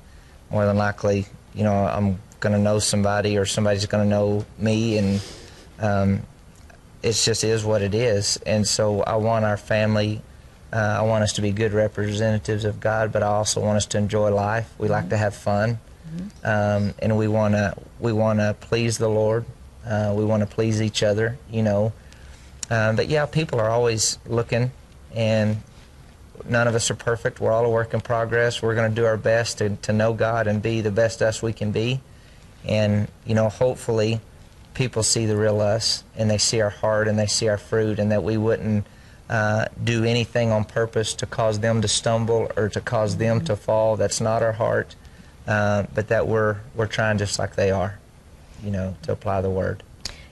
more than likely, you know, I'm going to know somebody or somebody's going to know me. And um, it's just is what it is. And so I want our family, uh, I want us to be good representatives of God, but I also want us to enjoy life. We like to have fun. Um, and we want to we want to please the Lord. Uh, we want to please each other, you know. Um, but yeah, people are always looking, and none of us are perfect. We're all a work in progress. We're going to do our best to, to know God and be the best us we can be. And, you know, hopefully people see the real us and they see our heart and they see our fruit and that we wouldn't uh, do anything on purpose to cause them to stumble or to cause them to fall. That's not our heart. Uh, but that we're, we're trying just like they are, you know, to apply the word.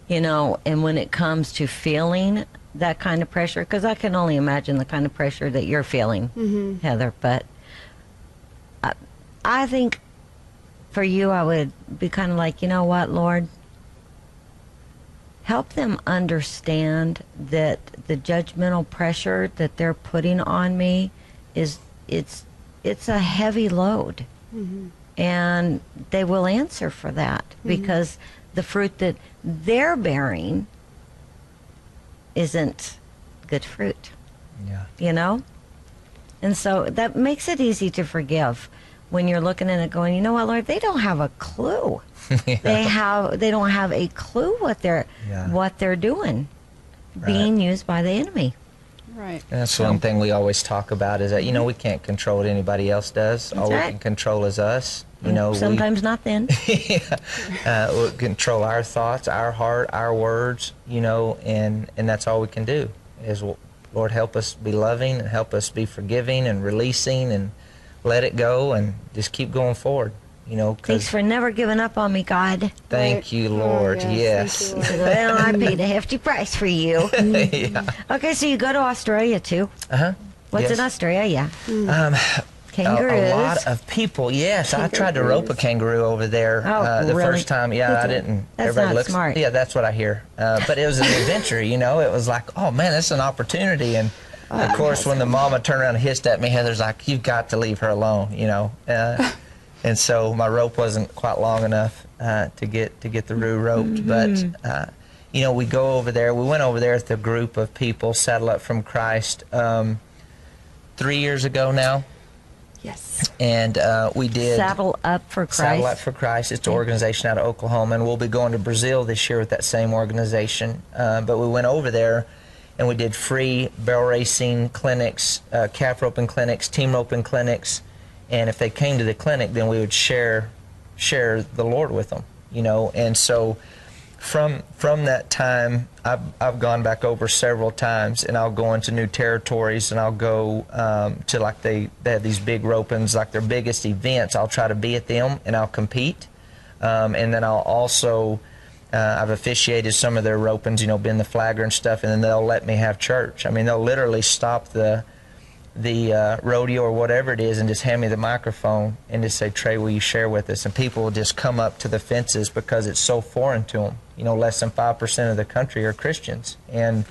You know, and when it comes to feeling that kind of pressure, because I can only imagine the kind of pressure that you're feeling, Heather, but I, I think for you, I would be kind of like, you know what, Lord? Help them understand that the judgmental pressure that they're putting on me is it's it's a heavy load mm-hmm. and they will answer for that mm-hmm. because the fruit that they're bearing isn't good fruit, Yeah. you know? And so that makes it easy to forgive when you're looking at it going, you know what, Lord, they don't have a clue. They have they don't have a clue what they're Yeah. what they're doing. Being used by the enemy. Right. And that's one thing we always talk about is that you know we can't control what anybody else does. All we can control is us. You know, Sometimes not then. we, uh, we control our thoughts, our heart, our words. You know, and and that's all we can do is Lord help us be loving and help us be forgiving and releasing and let it go and just keep going forward. You know, Thanks for never giving up on me, God. thank Right. you, Oh, Lord. yes, thank yes. you, well, I paid a hefty price for you. yeah. Okay, so you go to Australia too. Uh huh. What's yes. in Australia? Um, Kangaroos. A, a lot of people, yes. I tried to rope a kangaroo over there Oh, uh, the really? first time. Yeah, I didn't. That's Everybody not looks, smart. Yeah, that's what I hear. Uh, but it was an adventure, you know. It was like, oh man, that's an opportunity. And Oh, of course, when the mama turned around and hissed at me, Heather's like, you've got to leave her alone, you know. Uh, and so my rope wasn't quite long enough uh, to get to get the roo roped. Mm-hmm. But uh, you know, we go over there. We went over there with a group of people, Saddle Up from Christ, um, three years ago now Yes. and uh, we did Saddle up for Christ. Saddle Up for Christ. It's an organization out of Oklahoma, and we'll be going to Brazil this year with that same organization. Uh, but we went over there, and we did free barrel racing clinics, uh, calf roping clinics, team roping clinics, and if they came to the clinic, then we would share share the Lord with them, you know. And so from from that time, I've I've gone back over several times, and I'll go into new territories, and I'll go um, to like they they have these big ropings, like their biggest events. I'll try to be at them, and I'll compete, um, and then I'll also. Uh, I've officiated some of their ropings, you know, been the flagger and stuff, and then they'll let me have church. I mean, they'll literally stop the the uh, rodeo or whatever it is and just hand me the microphone and just say, Trey, will you share with us? And people will just come up to the fences because it's so foreign to them. You know, less than 5% of the country are Christians. And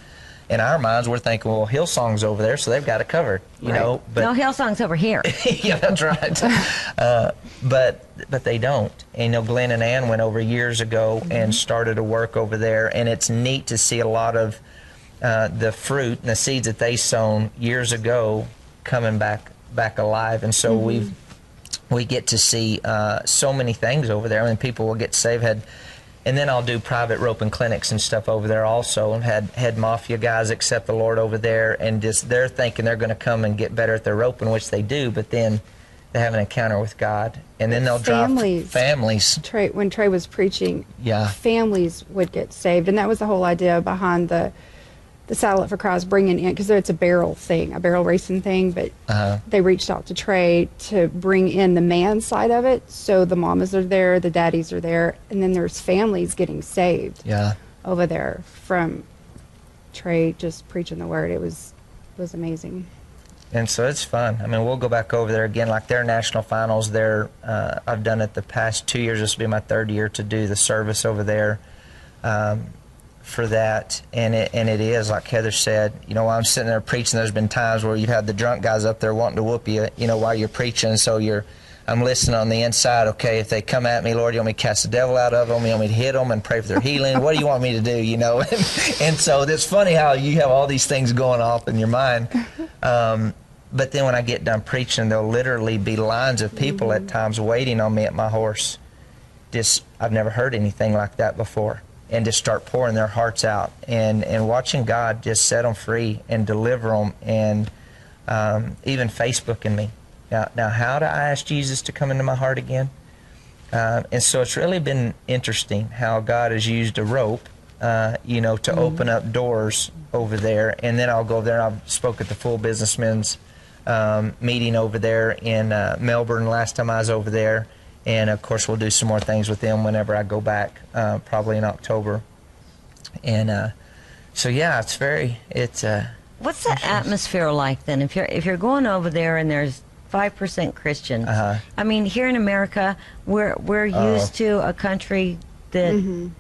in our minds, we're thinking, well, Hillsong's over there, so they've got it covered, you Right. know. But no, Hillsong's over here. yeah, that's right. uh, but but they don't. And you know, Glenn and Ann went over years ago and started to work over there, and it's neat to see a lot of uh, the fruit and the seeds that they sown years ago coming back back alive. And so we've we get to see uh, so many things over there. I mean, people will get saved. Had and then I'll do private roping clinics and stuff over there also, and had had mafia guys accept the Lord over there, and just they're thinking they're going to come and get better at their roping, which they do, but then they have an encounter with God, and then they'll Families. drive families. Trey, when Trey was preaching, Yeah. families would get saved, and that was the whole idea behind the the Saddle Up for Christ bringing in because it's a barrel thing, a barrel racing thing. But Uh-huh. they reached out to Trey to bring in the man side of it, so the mamas are there, the daddies are there, and then there's families getting saved Yeah, over there from Trey just preaching the word. It was it was amazing. and so it's fun. I mean, we'll go back over there again, like their national finals. There, uh, I've done it the past two years. This will be my third year to do the service over there. Um, for that, and it and it is like Heather said. You know, while I'm sitting there preaching, there's been times where you've had the drunk guys up there wanting to whoop you. You know, while you're preaching, so you're. I'm listening on the inside. Okay, if they come at me, Lord, you want me to cast the devil out of them? You want me to hit them and pray for their healing? what do you want me to do? You know, and, and so it's funny how you have all these things going off in your mind. Um, but then when I get done preaching, there'll literally be lines of people at times waiting on me at my horse. Just I've never heard anything like that before, and just start pouring their hearts out and and watching God just set them free and deliver them, and um, even Facebooking me. Now, now, how do I ask Jesus to come into my heart again? Uh, and so it's really been interesting how God has used a rope, uh, you know, to open up doors over there. And then I'll go there. and I've spoke at the Full Businessmen's um, meeting over there in uh, Melbourne last time I was over there. And of course, we'll do some more things with them whenever I go back, uh, probably in October. And uh, so, yeah, it's very, it's, uh, What's the atmosphere like then? If you're if you're going over there and there's five percent Christians, Uh-huh. I mean, here in America, we're we're Oh. used to a country that,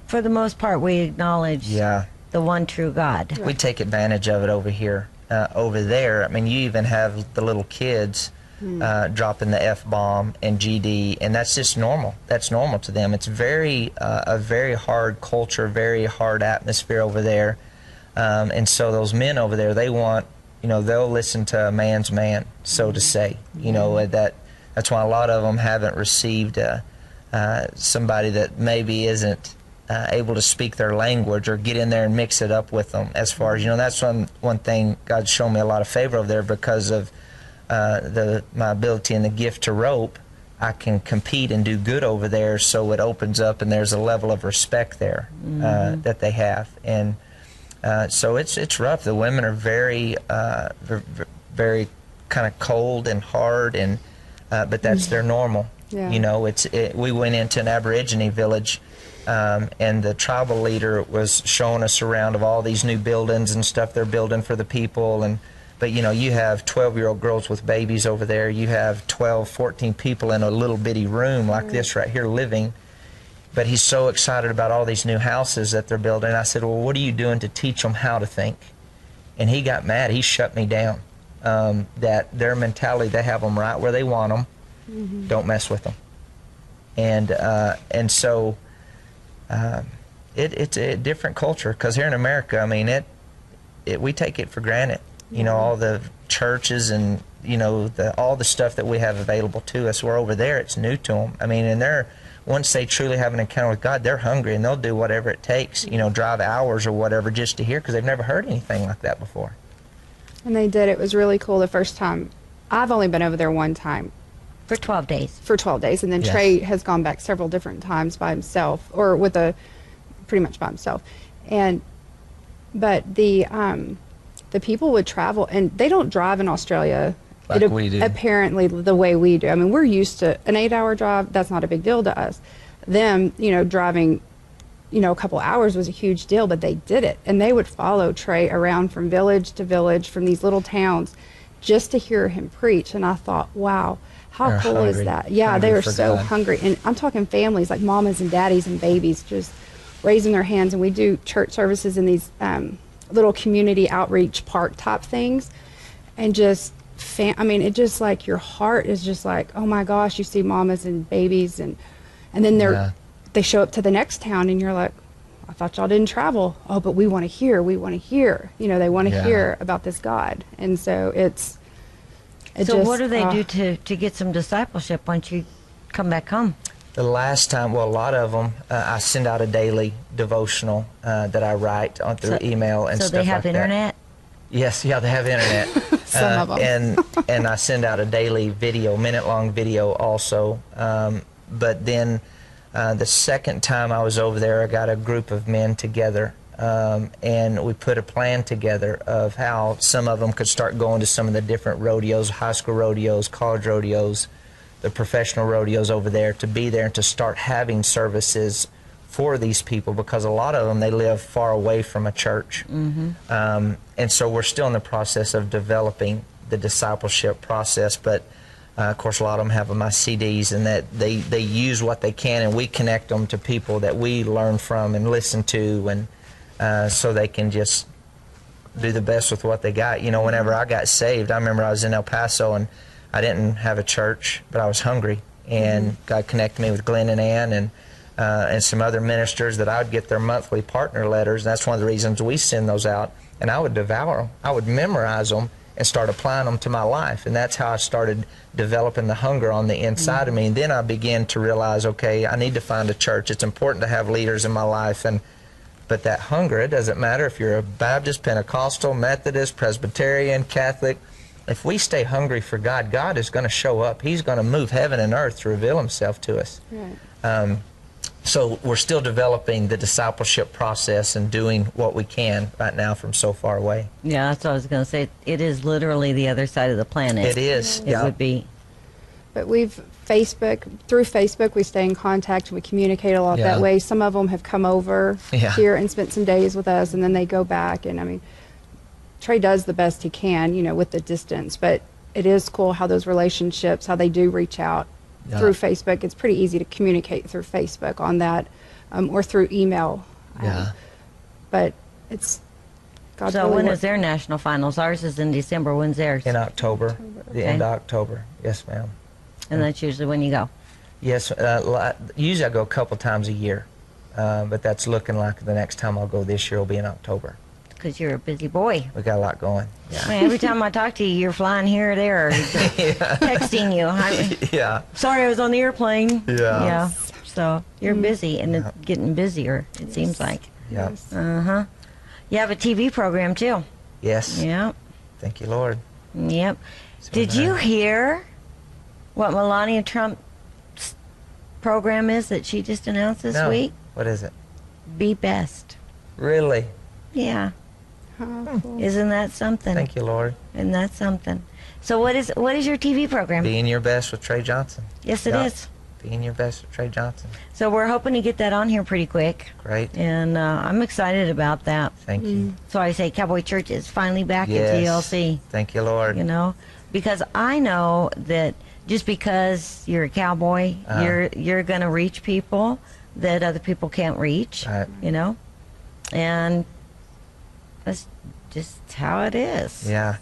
for the most part, we acknowledge yeah. the one true God. we take advantage of it over here. Uh, over there, I mean, you even have the little kids uh, dropping the f bomb and GD, and that's just normal. That's normal to them. It's very uh, a very hard culture, very hard atmosphere over there, um, and so those men over there, they want, you know, they'll listen to a man's man, so to say. You know uh, that that's why a lot of them haven't received uh, uh, somebody that maybe isn't uh, able to speak their language or get in there and mix it up with them. As far as you know, that's one one thing God's shown me a lot of favor over there because of uh, the my ability and the gift to rope. I can compete and do good over there, so it opens up and there's a level of respect there uh, that they have, and uh, so it's it's rough. The women are very uh, ver- ver- very kind of cold and hard, and uh, but that's their normal. Yeah. You know, it's it, we went into an Aborigine village, um, and the tribal leader was showing us around of all these new buildings and stuff they're building for the people, and but you know you have 12 year old girls with babies over there. You have 12, 14 people in a little bitty room like this right here living but he's so excited about all these new houses that they're building. I said, Well, what are you doing to teach them how to think? And he got mad. He shut me down. Um, that their mentality, they have them right where they want them. Don't mess with them. And uh, and so um, it, it's a different culture because here in America, I mean, it, it we take it for granted. You know, all the churches and you know the all the stuff that we have available to us. We're over there; it's new to them. I mean, and they're once they truly have an encounter with God, they're hungry and they'll do whatever it takes. You know, drive hours or whatever just to hear because they've never heard anything like that before. And they did. It was really cool the first time. I've only been over there one time For 12 days. for 12 days, and then Yes. Trey has gone back several different times by himself, or with a pretty much by himself. And but the um, the people would travel, and they don't drive in Australia. Like it, we do. Apparently, the way we do. I mean, we're used to an eight-hour drive. That's not a big deal to us. Them, you know, driving you know, a couple hours was a huge deal, but they did it. And they would follow Trey around from village to village, from these little towns, just to hear him preach. And I thought, wow, how They're cool is that? Yeah, they Hungry were so God. hungry. And I'm talking families like mamas and daddies and babies just raising their hands. And we do church services in these um, little community outreach park type things. And just, fam- I mean, it just like your heart is just like, oh my gosh, you see mamas and babies and, and then they're, Yeah. they show up to the next town and you're like, I thought y'all didn't travel. Oh, but we want to hear. We want to hear. You know, they want to Yeah. hear about this God. And so it's. It so just, what do they uh, do to, to get some discipleship once you come back home? The last time, well, a lot of them, uh, I send out a daily devotional uh, that I write on through So- email and so stuff they have like that. internet? Yes, yeah, they have internet. Some of 'em. And and I send out a daily video, minute long video also. Um, but then uh, the second time I was over there, I got a group of men together. Um, and we put a plan together of how some of them could start going to some of the different rodeos, high school rodeos, college rodeos, the professional rodeos over there, to be there and to start having services for these people because a lot of them they live far away from a church, um, and so we're still in the process of developing the discipleship process. But uh, of course, a lot of them have my CDs, and that they they use what they can, and we connect them to people that we learn from and listen to, and uh, so they can just do the best with what they got. You know, whenever I got saved, I remember I was in El Paso and I didn't have a church, but I was hungry, and God connected me with Glenn and Ann and uh, and some other ministers that I would get their monthly partner letters. That's one of the reasons we send those out, and I would devour them. I would memorize them and start applying them to my life, and that's how I started developing the hunger on the inside of me. And then I began to realize, okay, I need to find a church. It's important to have leaders in my life, and but that hunger, it doesn't matter if you're a Baptist, Pentecostal, Methodist, Presbyterian, Catholic. If we stay hungry for God, God is going to show up. He's going to move heaven and earth to reveal Himself to us. Right. Um, so we're still developing the discipleship process and doing what we can right now from so far away. Yeah, that's what I was going to say. It is literally the other side of the planet. It is. It yeah. would be. But we've Facebook through Facebook we stay in contact and we communicate a lot Yeah. that way. Some of them have come over Yeah. here and spent some days with us, and then they go back. And I mean, Trey does the best he can, you know, with the distance. But it is cool how those relationships, how they do reach out Yeah. through Facebook. It's pretty easy to communicate through Facebook on that, um, or through email. Um, Yeah. but it's God's So really when work- is their national finals? Ours is in December. When's theirs? In October, the Okay. end of October. Yes, ma'am. and that's usually when you go. Yes, uh, usually I go a couple times a year, uh, but that's looking like the next time I'll go this year will be in October. Because you're a busy boy. We got a lot going. I Yeah. mean, every time I talk to you, you're flying here or there, or texting you. I, yeah. sorry, I was on the airplane. Yeah. Yeah. So you're busy, and it's getting busier. It seems like. Yeah. Uh huh. You have a TV program too. Yes. Yeah. Thank you, Lord. Yep. So Did you now- hear what Melania Trump's program is that she just announced this no. week? What is it? Be best. Really? Yeah. How cool. Isn't that something? Thank you, Lord. Isn't that something? So what is what is your TV program? Being your best with Trey Johnson. yes, it is. Yeah. Being your best with Trey Johnson. So we're hoping to get that on here pretty quick, Great. and uh, I'm excited about that. Thank you. So I say Cowboy Church is finally back Yes. at TLC. Thank you, Lord. You know, because I know that just because you're a cowboy, Uh-huh. you're you're gonna reach people that other people can't reach. Right. You know, and that's just how it is. Yeah.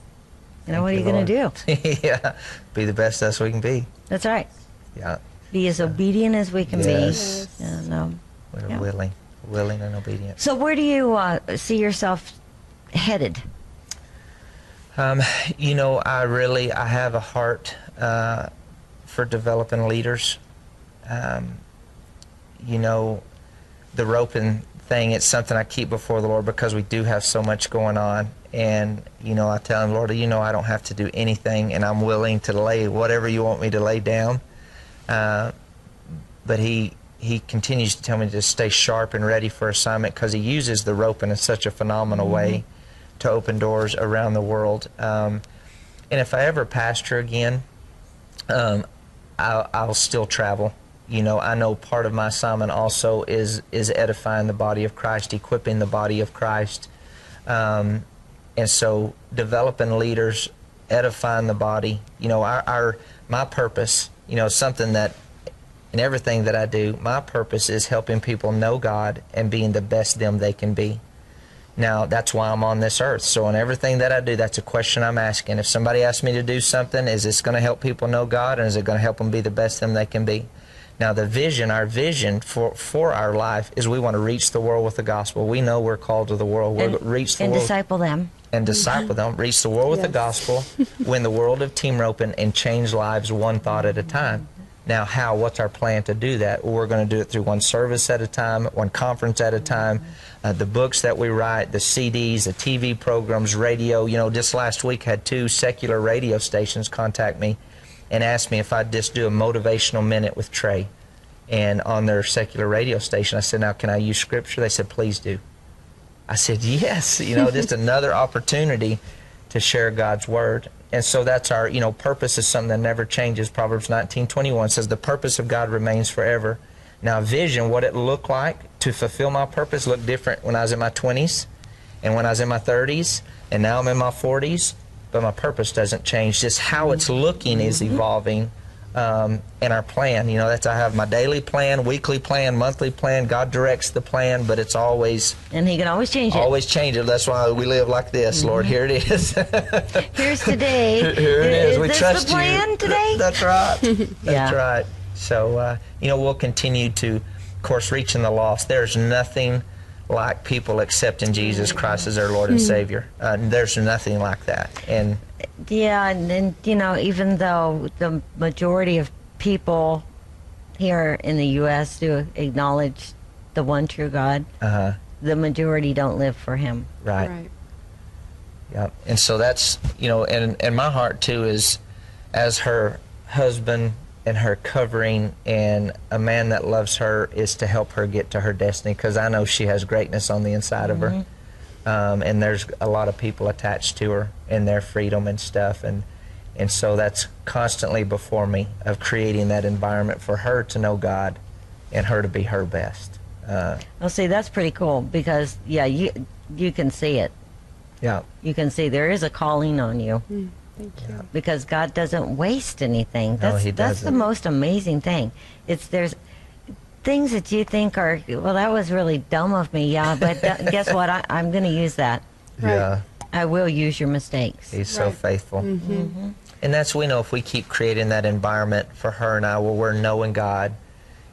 You know, Thank what are you gonna do? do? yeah. Be the best us we can be. That's right. Yeah. Be as obedient as we can Yes. be. And, um, We're Yeah. willing. Willing and obedient. so where do you uh, see yourself headed? Um, you know, I really I have a heart uh, for developing leaders. Um, you know, the roping thing, it's something I keep before the Lord because we do have so much going on. And, you know, I tell him, Lord, you know, I don't have to do anything, and I'm willing to lay whatever you want me to lay down. Uh, but he he continues to tell me to stay sharp and ready for assignment because he uses the roping in such a phenomenal way to open doors around the world. Um, and if I ever pastor again, um, I'll, I'll still travel. You know, I know part of my assignment also is is edifying the body of Christ, equipping the body of Christ, um, and so developing leaders, edifying the body. You know, our, our my purpose. You know, something that in everything that I do, my purpose is helping people know God and being the best them they can be. Now, that's why I'm on this earth. So, in everything that I do, that's a question I'm asking. If somebody asks me to do something, is this going to help people know God and is it going to help them be the best them they can be? Now, the vision, our vision for, for our life is we want to reach the world with the gospel. We know we're called to the world. We're And, reach the and world disciple them. and disciple them, reach the world with the gospel, win the world of team roping, and change lives one thought at a time. Now, how? What's our plan to do that? Well, we're going to do it through one service at a time, one conference at a time. Uh, the books that we write, the CDs, the TV programs, radio. You know, just last week had two secular radio stations contact me and asked me if I'd just do a motivational minute with Trey. And on their secular radio station, I said, "Now, can I use scripture?" They said, "Please do." I said, yes, you know, just another opportunity to share God's word. And so that's our, you know, purpose is something that never changes. Proverbs 19:21 says the purpose of God remains forever. Now, vision, what it looked like to fulfill my purpose looked different when I was in my 20s and when I was in my 30s and now I'm in my 40s, but my purpose doesn't change. Just how it's looking is evolving um, and our plan. You know, that's I have my daily plan, weekly plan, monthly plan. God directs the plan, but it's always And he can always change it. always change it. That's why we live like this, Lord. Here it is. Here's today. Here it is. we this trust the plan you. today? That's right. That's Yeah. right. So uh, you know, we'll continue to, of course, reaching the lost. There's nothing like people accepting Jesus Christ as their Lord and Savior. Uh, there's nothing like that. And Yeah, and then you know, even though the majority of people here in the U.S. do acknowledge the one true God, uh, the majority don't live for Him. right. Right. Yeah, and so that's you know, and and my heart too is, as her husband and her covering and a man that loves her is to help her get to her destiny because I know she has greatness on the inside of her, um, and there's a lot of people attached to her and their freedom and stuff, and and so that's constantly before me of creating that environment for her to know God, and her to be her best. Uh, Well, see, that's pretty cool because yeah, you you can see it. yeah, You can see there is a calling on you Thank you. because God doesn't waste anything. That's He that's the most amazing thing. It's there's things that you think are well, that was really dumb of me. Yeah, but th- guess what? I, I'm going to use that. Right. yeah. I will use your mistakes. He's so Right. faithful. Mm-hmm. Mm-hmm. And that's we know if we keep creating that environment for her and I where we're knowing God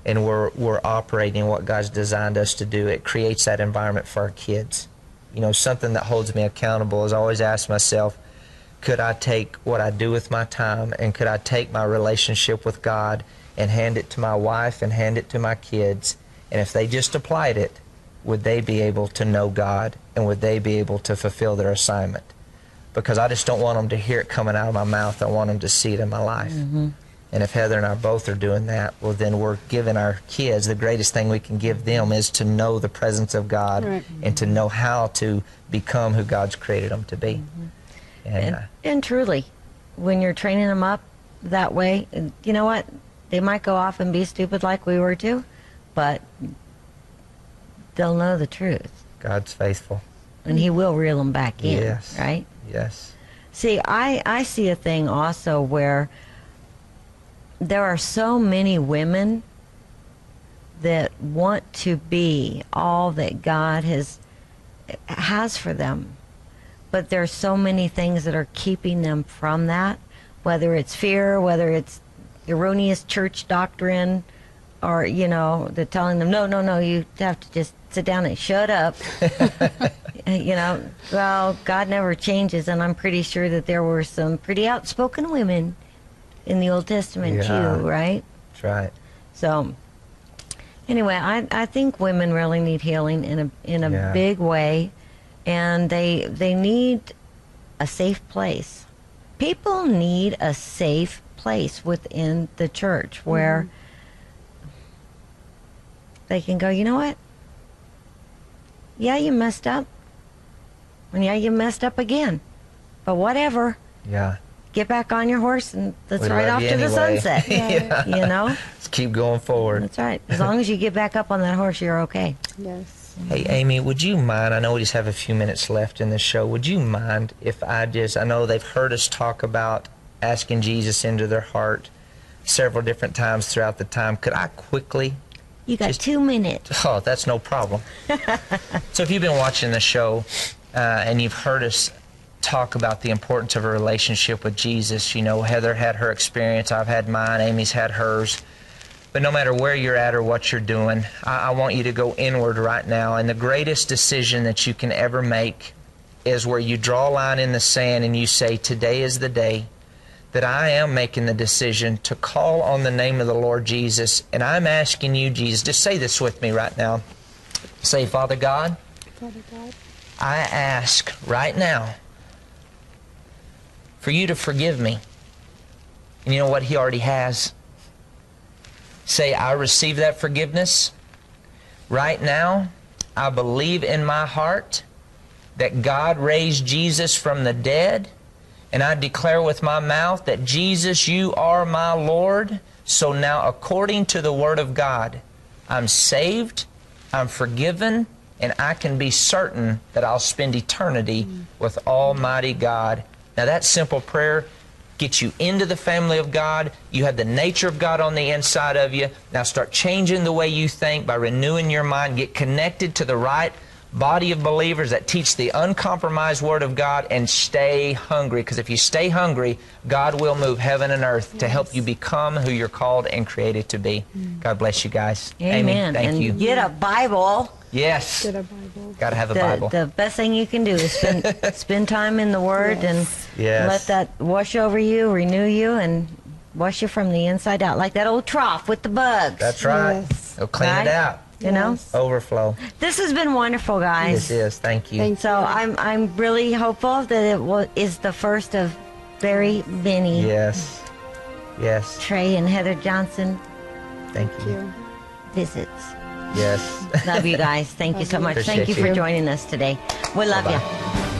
and we're we're operating what God's designed us to do, it creates that environment for our kids. You know, something that holds me accountable is I always ask myself, could I take what I do with my time and could I take my relationship with God and hand it to my wife and hand it to my kids? And if they just applied it, would they be able to know God and would they be able to fulfill their assignment? Because I just don't want them to hear it coming out of my mouth. I want them to see it in my life. Mm-hmm. And if Heather and I both are doing that, well, then we're giving our kids the greatest thing we can give them is to know the presence of God Right. and to know how to become who God's created them to be. Mm-hmm. And, And, and truly, when you're training them up that way, and you know what? They might go off and be stupid like we were too, but they'll know the truth, God's faithful. and He will reel them back in. Yes. Right? Yes. See, I I see a thing also where there are so many women that want to be all that God has has for them. But there's so many things that are keeping them from that, whether it's fear, whether it's erroneous church doctrine, or you know, they're telling them, no, no, no, you have to just sit down and shut up. You know, well, God never changes, and I'm pretty sure that there were some pretty outspoken women in the Old Testament Yeah. too, right? That's right. So, anyway, I, I think women really need healing in a in a Yeah. big way, and they they need a safe place. People need a safe place within the church where mm-hmm. they can go. You know what? Yeah, you messed up, and yeah, you messed up again, but whatever. Yeah. Get back on your horse and let's We ride off you to the sunset. Yeah. You know. Let's keep going forward. That's right. As long as you get back up on that horse, you're okay. Yes. Hey, Amy, would you mind? I know we just have a few minutes left in the show. Would you mind if I just, I know they've heard us talk about asking Jesus into their heart several different times throughout the time. Could I quickly You got Just- two minutes. Oh, that's no problem. so, if you've been watching the show uh, and you've heard us talk about the importance of a relationship with Jesus, you know, Heather had her experience, I've had mine, Amy's had hers. But no matter where you're at or what you're doing, I, I want you to go inward right now. And the greatest decision that you can ever make is where you draw a line in the sand and you say, Today is the day that I am making the decision to call on the name of the Lord Jesus. And I'm asking you, Jesus, just say this with me right now. Say, Father God, Father God, I ask right now for you to forgive me. And you know what? He already has. Say, I receive that forgiveness. Right now, I believe in my heart that God raised Jesus from the dead. And I declare with my mouth that Jesus, you are my Lord. So now, according to the Word of God, I'm saved, I'm forgiven, and I can be certain that I'll spend eternity with Almighty God. Now, that simple prayer gets you into the family of God. You have the nature of God on the inside of you. Now, start changing the way you think by renewing your mind. Get connected to the right body of believers that teach the uncompromised Word of God and stay hungry. Because if you stay hungry, God will move heaven and earth to help you become who you're called and created to be. Mm. God bless you guys. Amen. Amy, thank and you. get a Bible. Yes. get a Bible. Got to have a The, Bible. the best thing you can do is spend spend time in the Word and Yes. let that wash over you, renew you, and wash you from the inside out, like that old trough with the bugs. That's right. Yes. It'll clean Right? it out. you know. Yes. Overflow. This has been wonderful, guys. This is. Thank you. Thank So I'm I'm really hopeful that it will, is the first of very many Yes. Yes. Trey and Heather Johnson Thank Thank you. you. visits. Yes. Love you guys. Thank you so much. Thank Appreciate you for you. joining us today. We love Bye-bye. you.